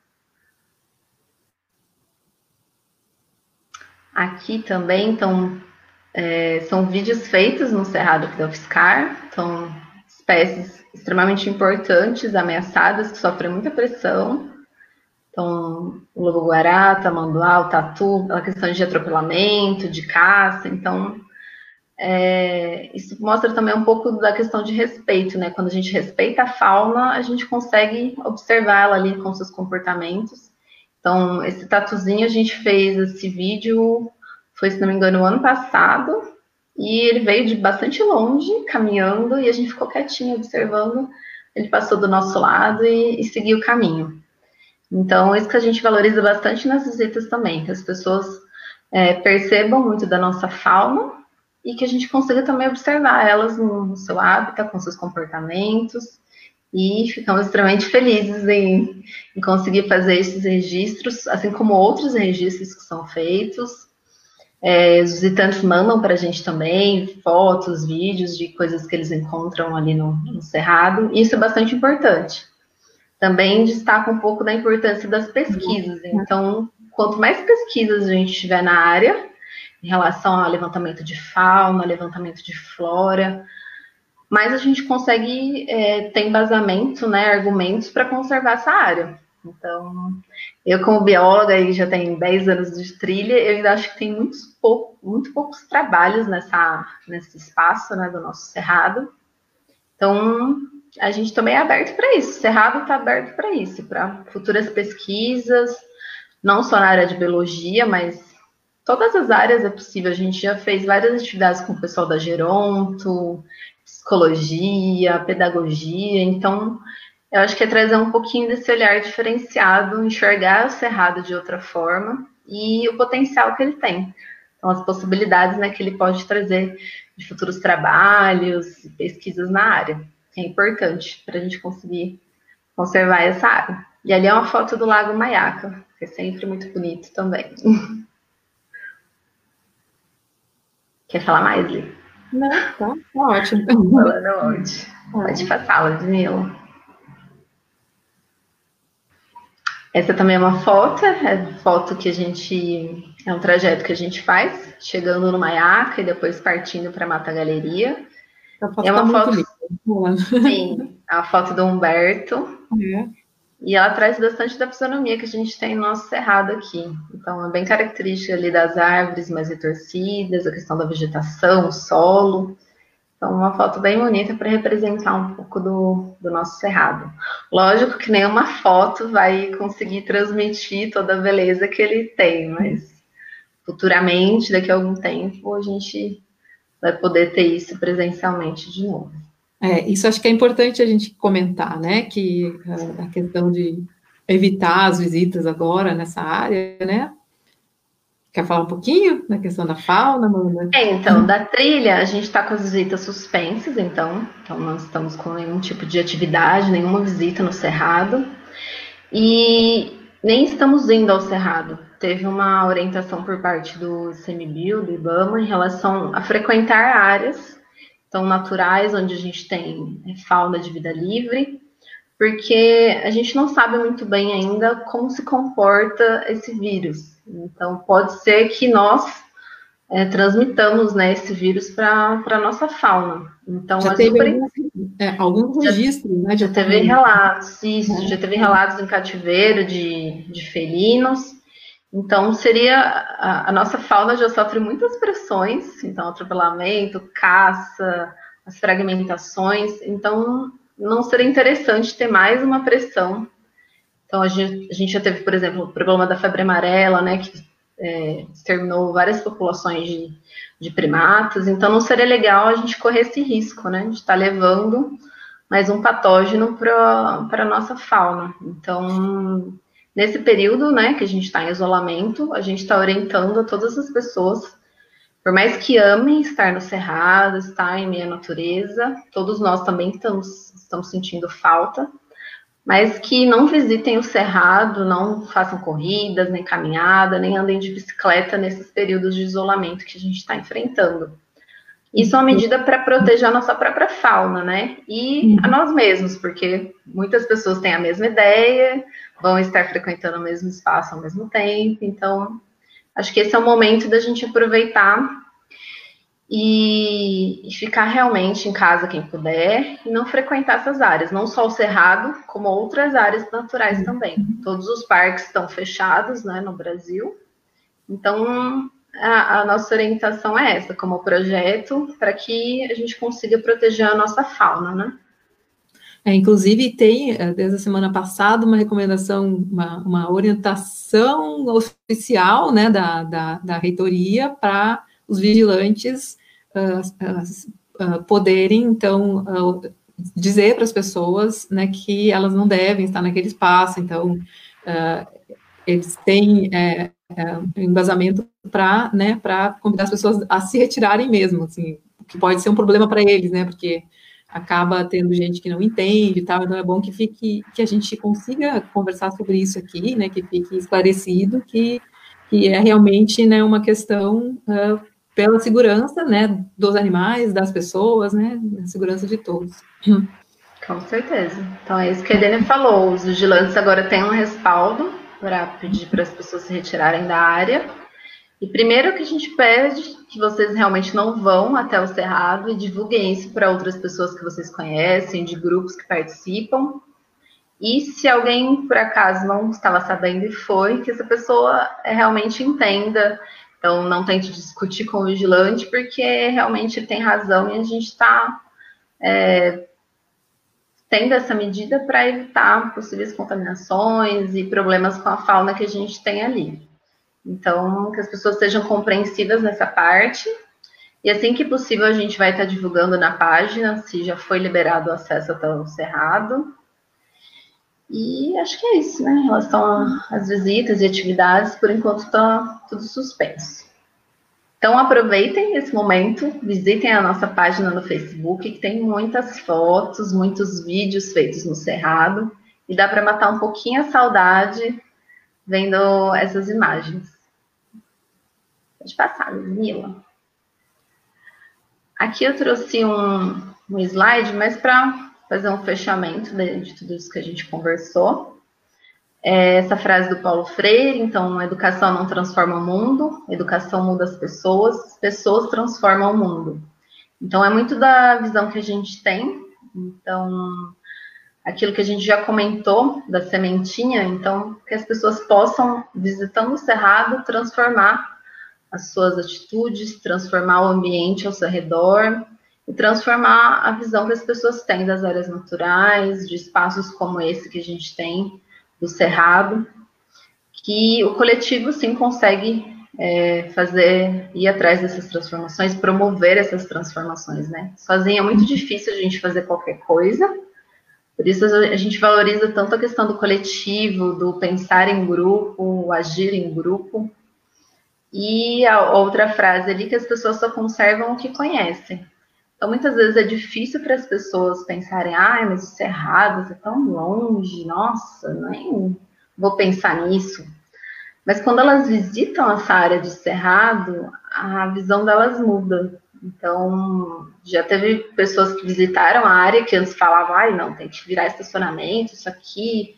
Aqui também estão é, são vídeos feitos no Cerrado da UFSCar, são espécies extremamente importantes, ameaçadas, que sofrem muita pressão. Então, o lobo-guará, tamanduá, o tatu, a questão de atropelamento, de caça. Então, é, isso mostra também um pouco da questão de respeito, né? Quando a gente respeita a fauna, a gente consegue observar ela ali com seus comportamentos. Então, esse tatuzinho a gente fez esse vídeo foi, se não me engano, o ano passado, e ele veio de bastante longe, caminhando, e a gente ficou quietinho, observando. Ele passou do nosso lado e, e seguiu o caminho. Então, isso que a gente valoriza bastante nas visitas também, que as pessoas é, percebam muito da nossa fauna e que a gente consiga também observar elas no, seu hábitat, com seus comportamentos, e ficamos extremamente felizes em, em, conseguir fazer esses registros, assim como outros registros que são feitos, é, os visitantes mandam para a gente também fotos, vídeos de coisas que eles encontram ali no, no Cerrado, isso é bastante importante. Também destaca um pouco da importância das pesquisas. Então, quanto mais pesquisas a gente tiver na área, em relação ao levantamento de fauna, levantamento de flora, mais a gente consegue é, ter embasamento, né, argumentos para conservar essa área. Então, eu como bióloga e já tenho 10 anos de trilha, eu ainda acho que tem muitos pou, muito poucos trabalhos nessa, nesse espaço né, do nosso cerrado. Então, a gente também é aberto para isso. O cerrado está aberto para isso, para futuras pesquisas, não só na área de biologia, mas todas as áreas é possível. A gente já fez várias atividades com o pessoal da Geronto, psicologia, pedagogia, então Eu acho que é trazer um pouquinho desse olhar diferenciado, enxergar o cerrado de outra forma e o potencial que ele tem. Então, as possibilidades né, que ele pode trazer de futuros trabalhos, pesquisas na área. É importante para a gente conseguir conservar essa área. E ali é uma foto do Lago Maiaca, que é sempre muito bonito também. Quer falar mais, Li? Não, tá, tá ótimo. Falando onde? Pode passar, Ludmilla. Essa também é uma foto, é foto que a gente. É um trajeto que a gente faz, chegando no Maiaca e depois partindo para Mata Galeria. é uma tá foto. Sim, a foto do Humberto. É. E ela traz bastante da fisionomia que a gente tem no nosso cerrado aqui. Então, é bem característica ali das árvores mais retorcidas, a questão da vegetação, o solo. Então, uma foto bem bonita para representar um pouco do, do nosso cerrado. Lógico que nenhuma foto vai conseguir transmitir toda a beleza que ele tem, mas futuramente, daqui a algum tempo, a gente vai poder ter isso presencialmente de novo. É, isso acho que é importante a gente comentar, né? Que a questão de evitar as visitas agora nessa área, né? Quer falar um pouquinho da questão da fauna, Amanda? É, então, da trilha, a gente está com as visitas suspensas, então, então não estamos com nenhum tipo de atividade, nenhuma visita no Cerrado. E nem estamos indo ao Cerrado. Teve uma orientação por parte do CMBio, do IBAMA, em relação a frequentar áreas tão naturais, onde a gente tem é, fauna de vida livre, porque a gente não sabe muito bem ainda como se comporta esse vírus. Então, pode ser que nós é, transmitamos né, esse vírus para a nossa fauna. Então, já teve super... é, algum registro, já, né? Já teve relatos, isso, é. já teve relatos em cativeiro de, de felinos. Então, seria a, a, nossa fauna já sofre muitas pressões, então atropelamento, caça, as fragmentações. Então, não seria interessante ter mais uma pressão então, a gente, a gente já teve, por exemplo, o problema da febre amarela, né, que é, exterminou várias populações de, de primatas. Então, não seria legal a gente correr esse risco, né, de estar tá levando mais um patógeno para a nossa fauna. Então, nesse período, né, que a gente está em isolamento, a gente está orientando a todas as pessoas, por mais que amem estar no cerrado, estar em meia natureza, todos nós também estamos, estamos sentindo falta mas que não visitem o cerrado, não façam corridas, nem caminhada, nem andem de bicicleta nesses períodos de isolamento que a gente está enfrentando. Isso é uma medida para proteger a nossa própria fauna, né? E a nós mesmos, porque muitas pessoas têm a mesma ideia, vão estar frequentando o mesmo espaço ao mesmo tempo, então acho que esse é o momento da gente aproveitar e, e, ficar realmente em casa quem puder e não frequentar essas áreas, não só o Cerrado, como outras áreas naturais também. Todos os parques estão fechados né, no Brasil, então a, a nossa orientação é essa, como projeto, para que a gente consiga proteger a nossa fauna, né? É, inclusive, tem, é, desde a semana passada, uma recomendação, uma, uma orientação oficial né, da, da, da reitoria para os vigilantes uh, uh, poderem, então, dizer para as pessoas né, que elas não devem estar naquele espaço, então, eles têm é, é, embasamento para né, convidar as pessoas a se retirarem mesmo, assim, que pode ser um problema para eles, né, porque acaba tendo gente que não entende e tal, então é bom que fique, que a gente consiga conversar sobre isso aqui, né, que fique esclarecido que, que é realmente, né, uma questão uh, pela segurança, né, dos animais, das pessoas, né, a segurança de todos. Com certeza. Então é isso que a Edene falou. Os vigilantes agora têm um respaldo para pedir para as pessoas se retirarem da área. E primeiro que a gente pede que vocês realmente não vão até o cerrado e divulguem isso para outras pessoas que vocês conhecem, de grupos que participam. E se alguém por acaso não estava sabendo e foi, que essa pessoa realmente entenda então, não tente discutir com o vigilante, porque realmente ele tem razão e a gente está é, tendo essa medida para evitar possíveis contaminações e problemas com a fauna que a gente tem ali. Então, que as pessoas sejam compreensivas nessa parte. E assim que possível, a gente vai estar divulgando na página se já foi liberado o acesso até o Cerrado. E acho que é isso, né? Em relação às visitas e atividades, por enquanto está tudo suspenso. Então aproveitem esse momento, visitem a nossa página no Facebook, que tem muitas fotos, muitos vídeos feitos no Cerrado, e dá para matar um pouquinho a saudade vendo essas imagens. Pode passar, Mila. Aqui eu trouxe um, um slide, mas para fazer um fechamento de, de, tudo isso que a gente conversou. É essa frase do Paulo Freire, então, educação não transforma o mundo, educação muda as pessoas, pessoas transformam o mundo. Então, é muito da visão que a gente tem. Então, aquilo que a gente já comentou da sementinha, então, que as pessoas possam, visitando o Cerrado, transformar as suas atitudes, transformar o ambiente ao seu redor e transformar a visão que as pessoas têm das áreas naturais, de espaços como esse que a gente tem do Cerrado, que o coletivo sim consegue é, fazer, ir atrás dessas transformações, promover essas transformações, né? Sozinho é muito difícil a gente fazer qualquer coisa, por isso a gente valoriza tanto a questão do coletivo, do pensar em grupo, agir em grupo, e a outra frase ali que as pessoas só conservam o que conhecem. Então, muitas vezes é difícil para as pessoas pensarem, ah, mas isso é errado, isso é tão longe, nossa, nem vou pensar nisso. Mas quando elas visitam essa área de cerrado, a visão delas muda. Então, já teve pessoas que visitaram a área que antes falavam, ai, não, tem que virar estacionamento, isso aqui.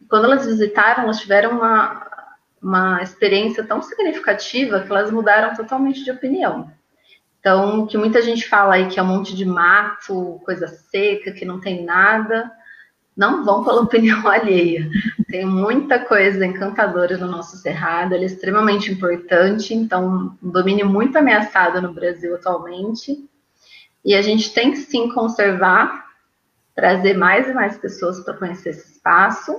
E quando elas visitaram, elas tiveram uma, uma experiência tão significativa que elas mudaram totalmente de opinião. Então, que muita gente fala aí que é um monte de mato, coisa seca, que não tem nada, não vão pela opinião alheia. Tem muita coisa encantadora no nosso cerrado, ele é extremamente importante, então, um domínio muito ameaçado no Brasil atualmente. E a gente tem que sim conservar, trazer mais e mais pessoas para conhecer esse espaço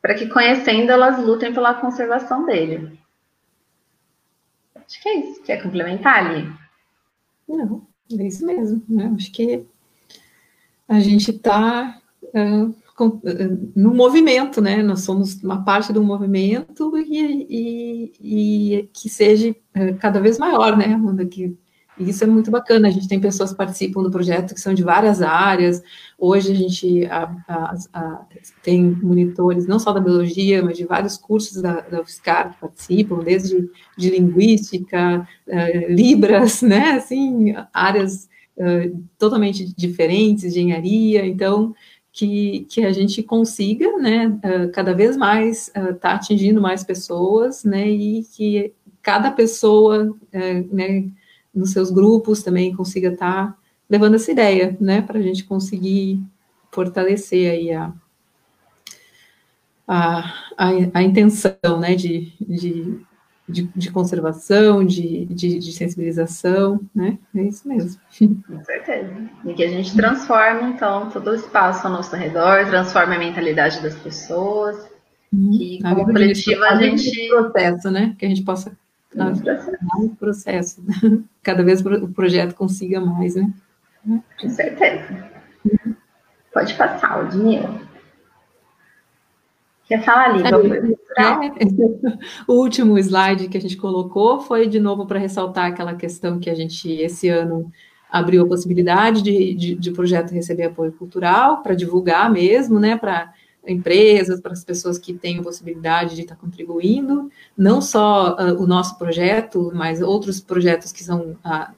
para que conhecendo elas lutem pela conservação dele. Acho que é isso. Quer complementar ali? Não, é isso mesmo. Né? Acho que a gente está uh, no movimento, né? Nós somos uma parte do movimento e, e, e que seja uh, cada vez maior, né? Que e isso é muito bacana, a gente tem pessoas que participam do projeto que são de várias áreas. Hoje a gente a, a, a, tem monitores não só da biologia, mas de vários cursos da, da UFSCar que participam, desde de linguística, uh, libras, né, assim, áreas uh, totalmente diferentes, engenharia, então que, que a gente consiga, né, uh, cada vez mais estar tá atingindo mais pessoas, né, e que cada pessoa, né, nos seus grupos também consiga estar tá levando essa ideia, né, para a gente conseguir fortalecer aí a, a, a, a intenção, né, de, de, de, de conservação, de, de, de, sensibilização, né, é isso mesmo. Com certeza, e que a gente transforme, então, todo o espaço ao nosso redor, transforme a mentalidade das pessoas, uhum. que como coletivo a gente... processo, né, que a gente possa no processo. Cada vez o projeto consiga mais, né? Com certeza. Pode passar, o dinheiro. Quer falar ali? É, o último slide que a gente colocou foi de novo para ressaltar aquela questão que a gente esse ano abriu a possibilidade de, de, de projeto receber apoio cultural para divulgar mesmo, né? Para empresas, para as pessoas que têm possibilidade de estar contribuindo, não só uh, o nosso projeto, mas outros projetos que são uh,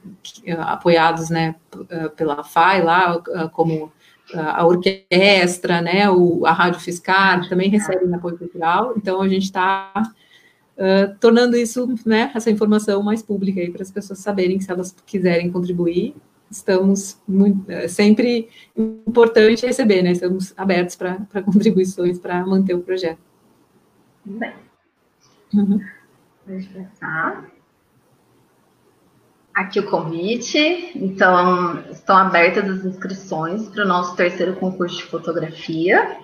apoiados né, pela FAI lá, como a orquestra, né, o, a Rádio Fiscar, também recebem apoio cultural, então a gente está uh, tornando isso, né, essa informação mais pública aí para as pessoas saberem se elas quiserem contribuir, estamos muito, é sempre importante receber, né? Estamos abertos para contribuições para manter o projeto. Bem. Uhum. Deixa eu pensar. Aqui o convite. Então, estão abertas as inscrições para o nosso terceiro concurso de fotografia.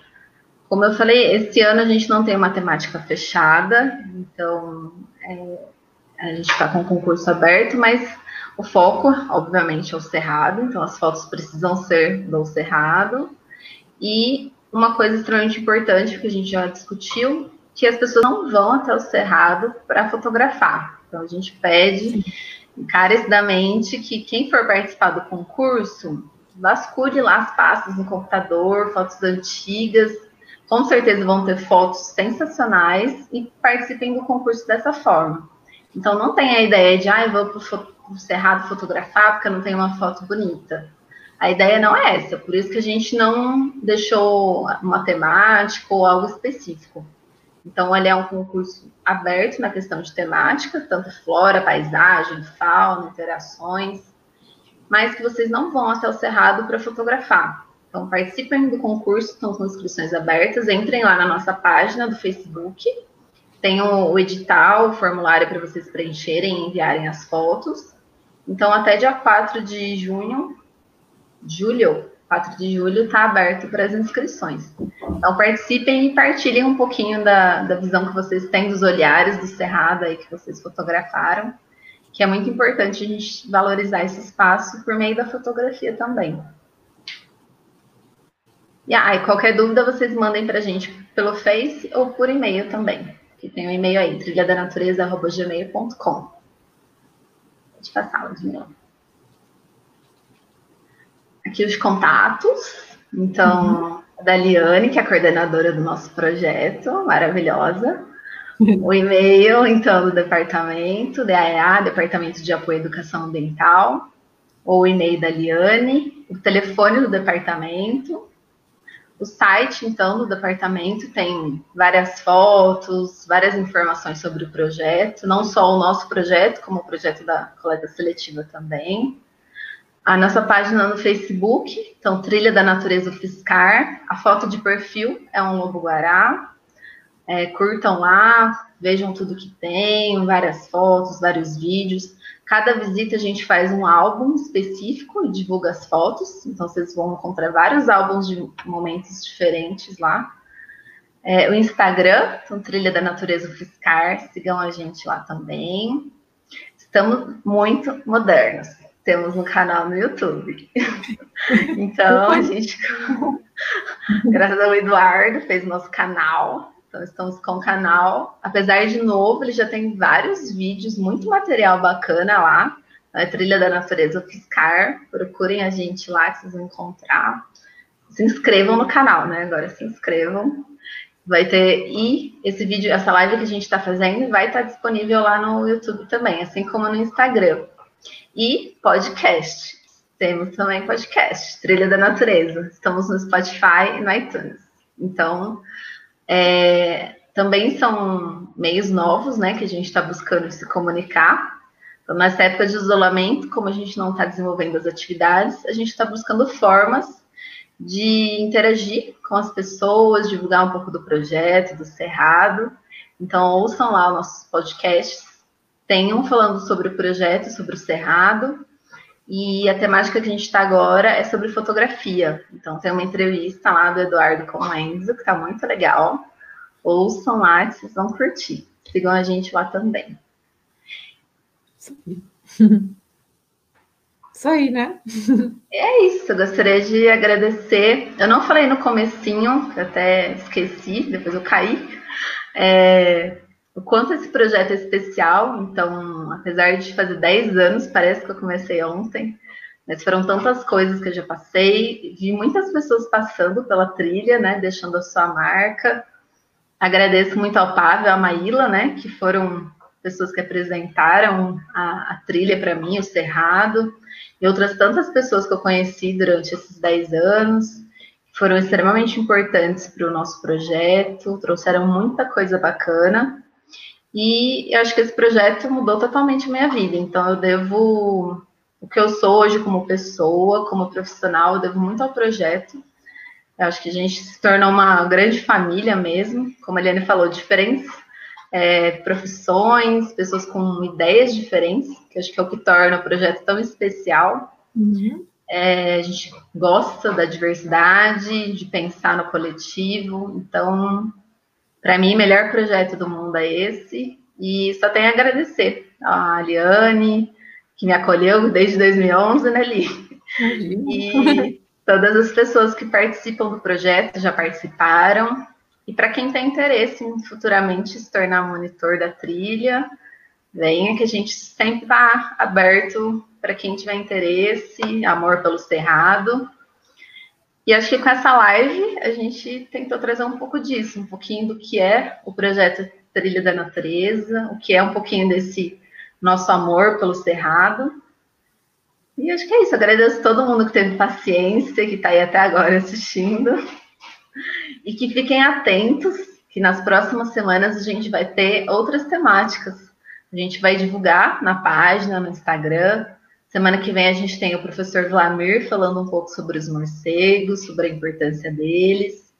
Como eu falei, esse ano a gente não tem uma temática fechada, então é, a gente está com o concurso aberto, mas o foco, obviamente, é o cerrado, então as fotos precisam ser do cerrado. E uma coisa extremamente importante que a gente já discutiu, que as pessoas não vão até o cerrado para fotografar. Então a gente pede encarecidamente que quem for participar do concurso vasculhe lá as pastas no computador, fotos antigas, com certeza vão ter fotos sensacionais e participem do concurso dessa forma. Então não tem a ideia de, ah, eu vou para o Cerrado fotografar porque eu não tenho uma foto bonita. A ideia não é essa, por isso que a gente não deixou uma temática ou algo específico. Então, ele é um concurso aberto na questão de temática, tanto flora, paisagem, fauna, interações, mas que vocês não vão até o Cerrado para fotografar. Então, participem do concurso, estão com inscrições abertas, entrem lá na nossa página do Facebook, tem o, edital, o formulário para vocês preencherem e enviarem as fotos. Então, até dia 4 de junho, julho, 4 de julho, está aberto para as inscrições. Então, participem e partilhem um pouquinho da, da visão que vocês têm dos olhares do Cerrado aí que vocês fotografaram, que é muito importante a gente valorizar esse espaço por meio da fotografia também. E aí, qualquer dúvida, vocês mandem para a gente pelo Face ou por e-mail também, que tem um e-mail aí, trilhadanatureza.gmail.com. Pode passar, Ludmilla. Aqui os contatos. Então, uhum. da Liane, que é a coordenadora do nosso projeto, maravilhosa. O e-mail, então, do departamento, DAEA, Departamento de Apoio à Educação Ambiental, ou o e-mail da Liane, o telefone do departamento, o site, então, do departamento tem várias fotos, várias informações sobre o projeto, não só o nosso projeto, como o projeto da coleta seletiva também. A nossa página no Facebook, então, Trilha da Natureza Fiscar. A foto de perfil é um lobo-guará. É, curtam lá, vejam tudo que tem, várias fotos, vários vídeos. Cada visita a gente faz um álbum específico e divulga as fotos. Então vocês vão encontrar vários álbuns de momentos diferentes lá. É, o Instagram, então, Trilha da Natureza Fiscar, sigam a gente lá também. Estamos muito modernos. Temos um canal no YouTube. então, a gente, graças ao Eduardo, fez nosso canal. Então, estamos com o canal. Apesar de novo, ele já tem vários vídeos, muito material bacana lá. Trilha da Natureza Fiscar. Procurem a gente lá que vocês vão encontrar. Se inscrevam no canal, né? Agora se inscrevam. Vai ter. E esse vídeo, essa live que a gente está fazendo, vai estar disponível lá no YouTube também, assim como no Instagram. E podcast. Temos também podcast, Trilha da Natureza. Estamos no Spotify e no iTunes. Então, é, também são meios novos, né, que a gente está buscando se comunicar. Então, nessa época de isolamento, como a gente não está desenvolvendo as atividades, a gente está buscando formas de interagir com as pessoas, divulgar um pouco do projeto, do Cerrado. Então, ouçam lá os nossos podcasts. Tem um falando sobre o projeto, sobre o Cerrado. E a temática que a gente está agora é sobre fotografia. Então, tem uma entrevista lá do Eduardo com o Enzo, que está muito legal. Ouçam lá, que vocês vão curtir. Sigam a gente lá também. Isso aí, né? É isso, eu gostaria de agradecer. Eu não falei no comecinho, que até esqueci, depois eu caí. É, o quanto esse projeto é especial. Então, apesar de fazer 10 anos, parece que eu comecei ontem, mas foram tantas coisas que eu já passei. Vi muitas pessoas passando pela trilha, né, deixando a sua marca. Agradeço muito ao Pavel, à Maíla, né, que foram pessoas que apresentaram a, a trilha para mim, o Cerrado, e outras tantas pessoas que eu conheci durante esses 10 anos foram extremamente importantes para o nosso projeto, trouxeram muita coisa bacana. E eu acho que esse projeto mudou totalmente a minha vida. Então, eu devo o que eu sou hoje como pessoa, como profissional, eu devo muito ao projeto. Eu acho que a gente se tornou uma grande família mesmo, como a Eliane falou, diferentes é, profissões, pessoas com ideias diferentes, que acho que é o que torna o projeto tão especial. Uhum. É, a gente gosta da diversidade, de pensar no coletivo, então para mim, o melhor projeto do mundo é esse. E só tenho a agradecer a Aliane, que me acolheu desde 2011, né, Li? E todas as pessoas que participam do projeto já participaram. E para quem tem interesse em futuramente se tornar monitor da trilha, venha que a gente sempre está aberto para quem tiver interesse, amor pelo cerrado. E acho que com essa live a gente tentou trazer um pouco disso, um pouquinho do que é o projeto Trilha da Natureza, o que é um pouquinho desse nosso amor pelo cerrado. E acho que é isso. Agradeço a todo mundo que teve paciência, que está aí até agora assistindo. E que fiquem atentos, que nas próximas semanas a gente vai ter outras temáticas. A gente vai divulgar na página, no Instagram. Semana que vem a gente tem o professor Vlamir falando um pouco sobre os morcegos, sobre a importância deles.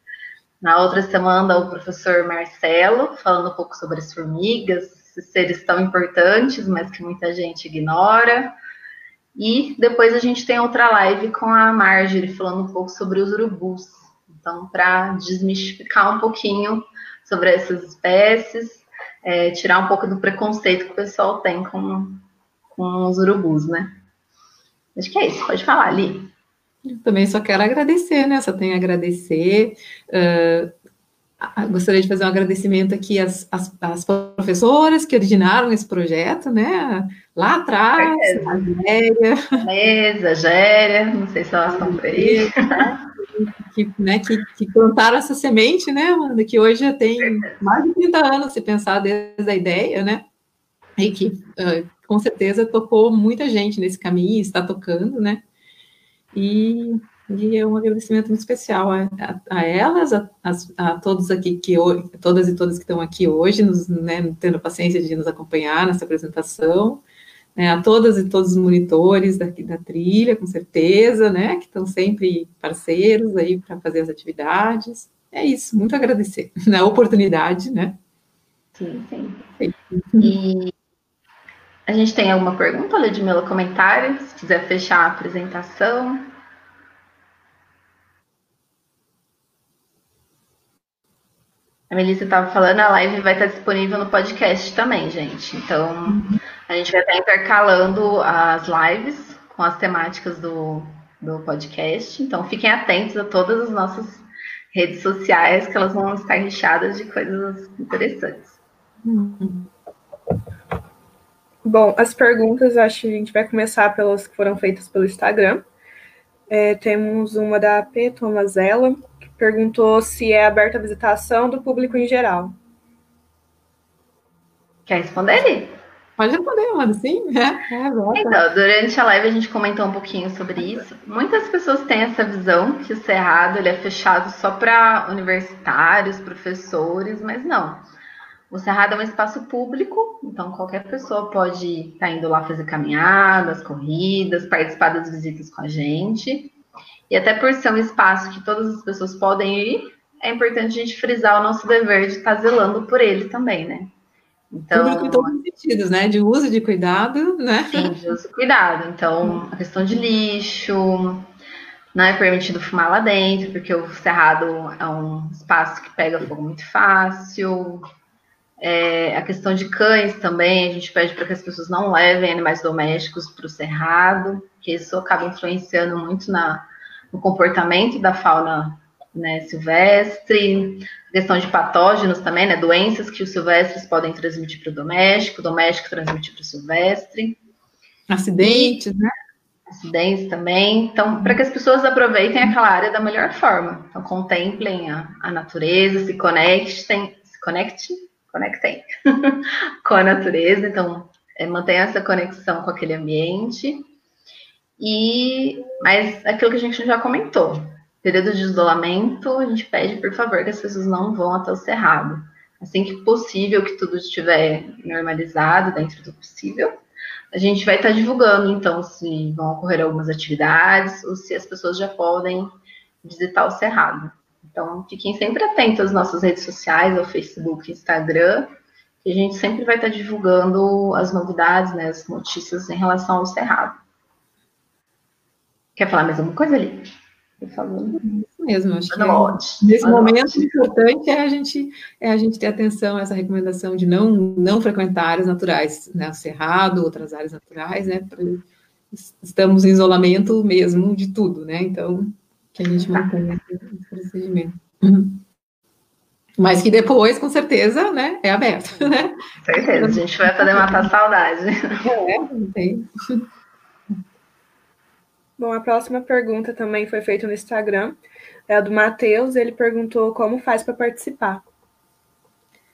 Na outra semana, o professor Marcelo falando um pouco sobre as formigas, esses seres tão importantes, mas que muita gente ignora. E depois a gente tem outra live com a Marjorie falando um pouco sobre os urubus. Então, para desmistificar um pouquinho sobre essas espécies, é, tirar um pouco do preconceito que o pessoal tem com, com os urubus, né? Acho que é isso, pode falar, Li. Eu também só quero agradecer, né? Só tenho a agradecer. Uh, gostaria de fazer um agradecimento aqui às, às, às, professoras que originaram esse projeto, né? Lá atrás, a Géria. Mesa, Géria, não sei se elas estão por aí. Que, né, que, que, plantaram essa semente, né, Amanda, que hoje já tem mais de 30 anos, se pensar desde a ideia, né? E que uh, com certeza tocou muita gente nesse caminho, está tocando, né? E e é um agradecimento muito especial a, a, a elas, a, a, todos aqui que todas e todas que estão aqui hoje, nos, né, tendo a paciência de nos acompanhar nessa apresentação, né, a todas e todos os monitores daqui da trilha, com certeza, né, que estão sempre parceiros aí para fazer as atividades. É isso, muito agradecer na oportunidade, né? Sim, sim. E a gente tem alguma pergunta, Ludmila, comentário? Se quiser fechar a apresentação. A Melissa estava falando, a live vai estar disponível no podcast também, gente. Então, a gente vai estar intercalando as lives com as temáticas do, do podcast. Então, fiquem atentos a todas as nossas redes sociais, que elas vão estar recheadas de coisas interessantes. Bom, as perguntas, acho que a gente vai começar pelas que foram feitas pelo Instagram. É, temos uma da P. Tomazella, perguntou se é aberta a visitação do público em geral. Quer responder ali? Pode responder, mano, sim. É, é então, durante a live a gente comentou um pouquinho sobre isso. Muitas pessoas têm essa visão que o Cerrado ele é fechado só para universitários, professores, mas não. O Cerrado é um espaço público, então qualquer pessoa pode estar tá indo lá fazer caminhadas, corridas, participar das visitas com a gente. E até por ser um espaço que todas as pessoas podem ir, é importante a gente frisar o nosso dever de estar zelando por ele também, né? Então, Público em todos os sentidos, né? De uso, de cuidado, né? Sim, de uso e cuidado. Então, a questão de lixo, não é permitido fumar lá dentro, porque o cerrado é um espaço que pega fogo muito fácil. É, a questão de cães também, a gente pede para que as pessoas não levem animais domésticos para o cerrado, que isso acaba influenciando muito na, no comportamento da fauna né, silvestre, questão de patógenos também, né, doenças que os silvestres podem transmitir para o doméstico, o doméstico transmitir para o silvestre. Acidentes, né? Acidentes também. Então, para que as pessoas aproveitem aquela área da melhor forma. Então, contemplem a, a natureza, se conectem, se conectem, conectem com a natureza. Então, é, mantenha essa conexão com aquele ambiente. E mas aquilo que a gente já comentou, período de isolamento, a gente pede, por favor, que as pessoas não vão até o cerrado. Assim que possível, que tudo estiver normalizado dentro do possível, a gente vai estar divulgando, então, se vão ocorrer algumas atividades ou se as pessoas já podem visitar o cerrado. Então, fiquem sempre atentos às nossas redes sociais, ao Facebook, Instagram, que a gente sempre vai estar divulgando as novidades, né, as notícias em relação ao cerrado. Quer falar mais alguma coisa ali? Falando. Isso mesmo, acho que é, nesse momento o importante é a gente é a gente ter atenção a essa recomendação de não não frequentar áreas naturais, né, o cerrado, outras áreas naturais, né, pra, estamos em isolamento mesmo de tudo, né, então que a gente mantém esse procedimento. Uhum. Mas que depois, com certeza, né, é aberto, né? Certeza, a gente vai poder matar a saudade. É, tem. Bom, a próxima pergunta também foi feita no Instagram, é a do Matheus, ele perguntou como faz para participar.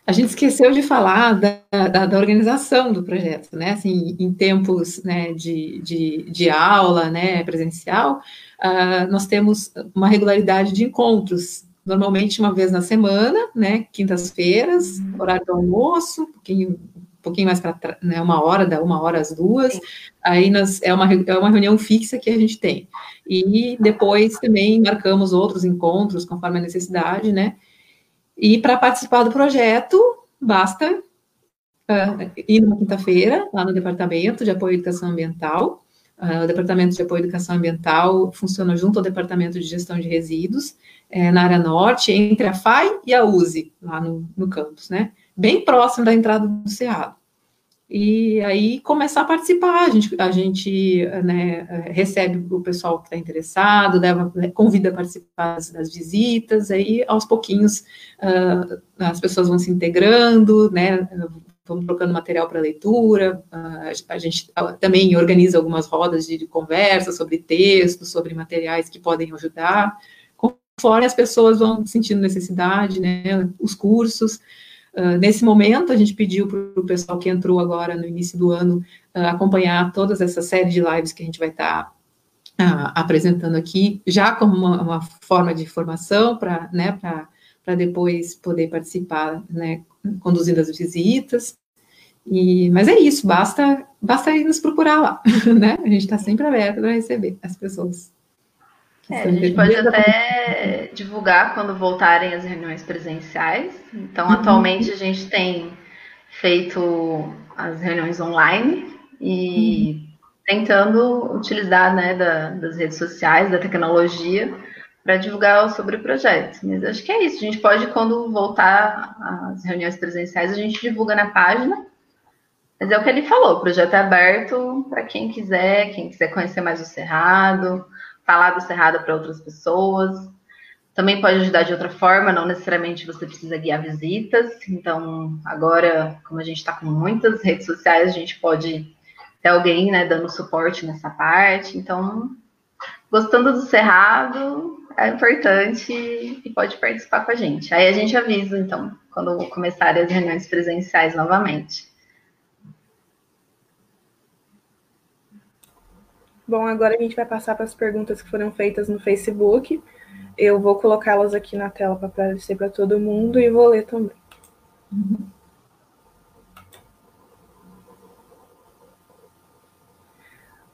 A gente esqueceu de falar da, da, da, organização do projeto, né? Assim, em tempos né, de, de, de aula né, presencial, uh, nós temos uma regularidade de encontros, normalmente uma vez na semana, né? Quintas-feiras, horário do almoço, um pouquinho, um pouquinho mais para né, uma hora, da uma hora às duas. Sim. Aí nós, é, uma, é uma reunião fixa que a gente tem. E depois também marcamos outros encontros conforme a necessidade, né? E para participar do projeto, basta uh, ir numa quinta-feira, lá no Departamento de Apoio à Educação Ambiental. Uh, o Departamento de Apoio à Educação Ambiental funciona junto ao Departamento de Gestão de Resíduos, é, na área norte, entre a FAI e a USE, lá no, no campus, né? Bem próximo da entrada do Cerrado e aí começar a participar. A gente, a gente né, recebe o pessoal que está interessado, leva, convida a participar das, visitas, aí aos pouquinhos uh, as pessoas vão se integrando, né, vamos trocando material para leitura, uh, a gente também organiza algumas rodas de, de conversa sobre textos, sobre materiais que podem ajudar, conforme as pessoas vão sentindo necessidade, né, os cursos, Uh, nesse momento, a gente pediu para o pessoal que entrou agora no início do ano uh, acompanhar todas essa série de lives que a gente vai estar tá, uh, apresentando aqui, já como uma, uma forma de formação para né, depois poder participar, né, conduzindo as visitas. E, mas é isso, basta, basta ir nos procurar lá, né? A gente está sempre aberto para receber as pessoas. É, a gente pode até divulgar quando voltarem as reuniões presenciais. Então, uhum. atualmente a gente tem feito as reuniões online e uhum. tentando utilizar né, da, das redes sociais, da tecnologia, para divulgar sobre o projeto. Mas acho que é isso. A gente pode, quando voltar às reuniões presenciais, a gente divulga na página. Mas é o que ele falou, o projeto é aberto para quem quiser, quem quiser conhecer mais o Cerrado, falar do Cerrado para outras pessoas. Também pode ajudar de outra forma, não necessariamente você precisa guiar visitas. Então, agora, como a gente está com muitas redes sociais, a gente pode ter alguém né, dando suporte nessa parte. Então, gostando do Cerrado, é importante e pode participar com a gente. Aí a gente avisa, então, quando começarem as reuniões presenciais novamente. Bom, agora a gente vai passar para as perguntas que foram feitas no Facebook. Eu vou colocá-las aqui na tela para aparecer para todo mundo e vou ler também.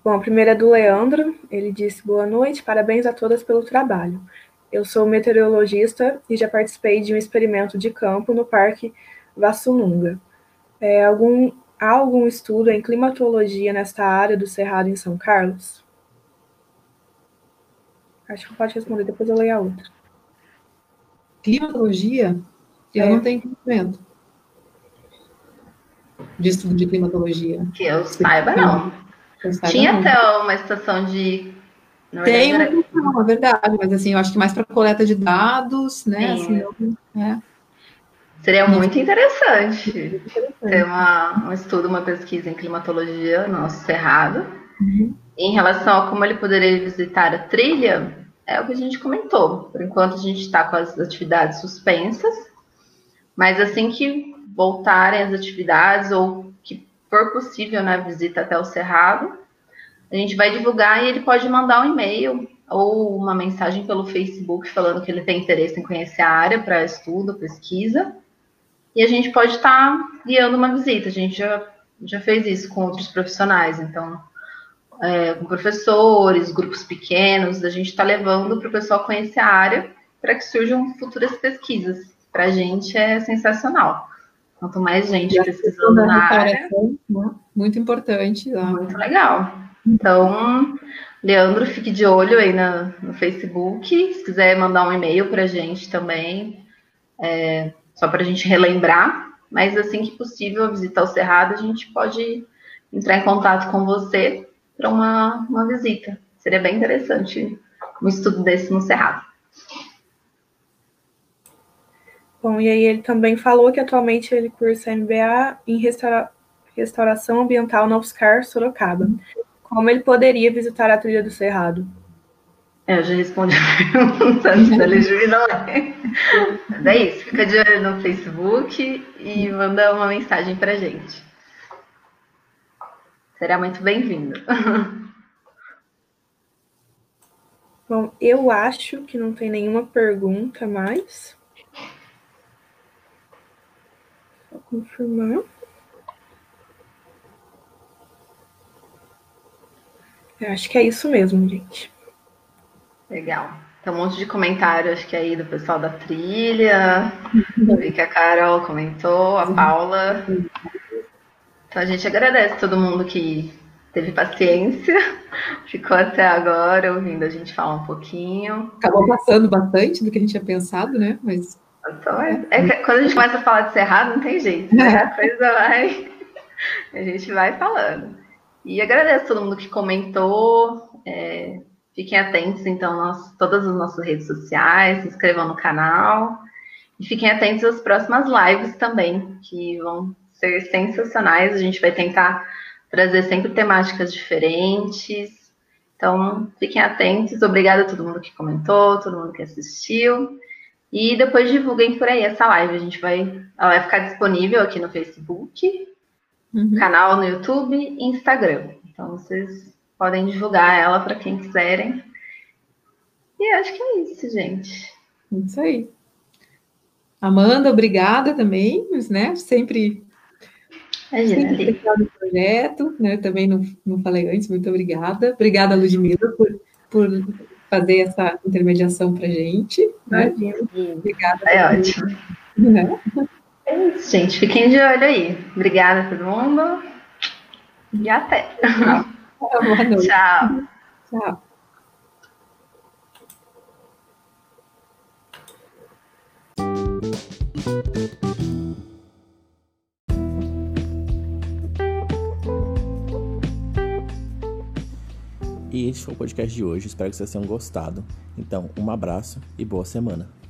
Bom, a primeira é do Leandro. Ele disse: Boa noite, parabéns a todas pelo trabalho. Eu sou meteorologista e já participei de um experimento de campo no Parque Vassununga. É, algum, Há algum estudo em climatologia nesta área do Cerrado em São Carlos? Acho que pode responder, depois eu leio a outra. Climatologia? Eu é. não tenho conhecimento de estudo de climatologia. Que eu saiba, não. Eu saiba, Tinha não. até uma estação de. Tem uma estação, é verdade, mas assim, eu acho que mais para coleta de dados, né? Assim, é. Seria muito interessante, ter uma, um estudo, uma pesquisa em climatologia no nosso cerrado. Uhum. Em relação a como ele poderia visitar a trilha, é o que a gente comentou. Por enquanto a gente está com as atividades suspensas, mas assim que voltarem as atividades ou que for possível na né, visita até o cerrado, a gente vai divulgar e ele pode mandar um e-mail ou uma mensagem pelo Facebook falando que ele tem interesse em conhecer a área para estudo, pesquisa e a gente pode estar tá guiando uma visita. A gente já, já fez isso com outros profissionais, então, é, com professores, grupos pequenos, a gente está levando para o pessoal conhecer a área para que surjam futuras pesquisas. Para a gente é sensacional. Quanto mais gente pesquisando na área. Né? Muito importante. Lá. Muito legal. Então, Leandro, fique de olho aí na, no Facebook. Se quiser mandar um e-mail para a gente também, é, só para a gente relembrar. Mas assim que possível visitar o Cerrado, a gente pode entrar em contato com você para uma, uma visita. Seria bem interessante um estudo desse no Cerrado. Bom, e aí ele também falou que atualmente ele cursa MBA em restaura... restauração ambiental na UFSCar Sorocaba. Como ele poderia visitar a trilha do Cerrado? É, eu já respondi a pergunta antes da é? Mas é isso, fica de olho no Facebook e manda uma mensagem pra gente. Será muito bem-vindo. Bom, eu acho que não tem nenhuma pergunta mais. Vou confirmar. Eu acho que é isso mesmo, gente. Legal. Tem um monte de comentário, acho que aí do pessoal da trilha. Vi que a Carol comentou, a Paula. Então a gente agradece todo mundo que teve paciência, ficou até agora ouvindo a gente falar um pouquinho. Acabou passando bastante do que a gente tinha pensado, né? Mas. Então, é, é quando a gente começa a falar de cerrado, não tem jeito, né? A coisa vai. A gente vai falando. E agradeço todo mundo que comentou. É, fiquem atentos, então, nós, todas as nossas redes sociais, se inscrevam no canal. E fiquem atentos às próximas lives também, que vão ser sensacionais. A gente vai tentar trazer sempre temáticas diferentes. Então, fiquem atentos. Obrigada a todo mundo que comentou, todo mundo que assistiu. E depois divulguem por aí essa live. A gente vai, ela vai ficar disponível aqui no Facebook, uhum. canal no YouTube e Instagram. Então, vocês podem divulgar ela para quem quiserem. E acho que é isso, gente. Isso aí. Amanda, obrigada também, né? Sempre Imagina, Sempre projeto, né? Também não, não falei antes, muito obrigada. Obrigada, Ludmila, por, por fazer essa intermediação para gente. Né? Obrigada. É ótimo. Né? É isso, gente. Fiquem de olho aí. Obrigada a todo mundo. E até. Boa noite. Tchau. Tchau. E esse foi o podcast de hoje. Espero que vocês tenham gostado. Então, um abraço e boa semana.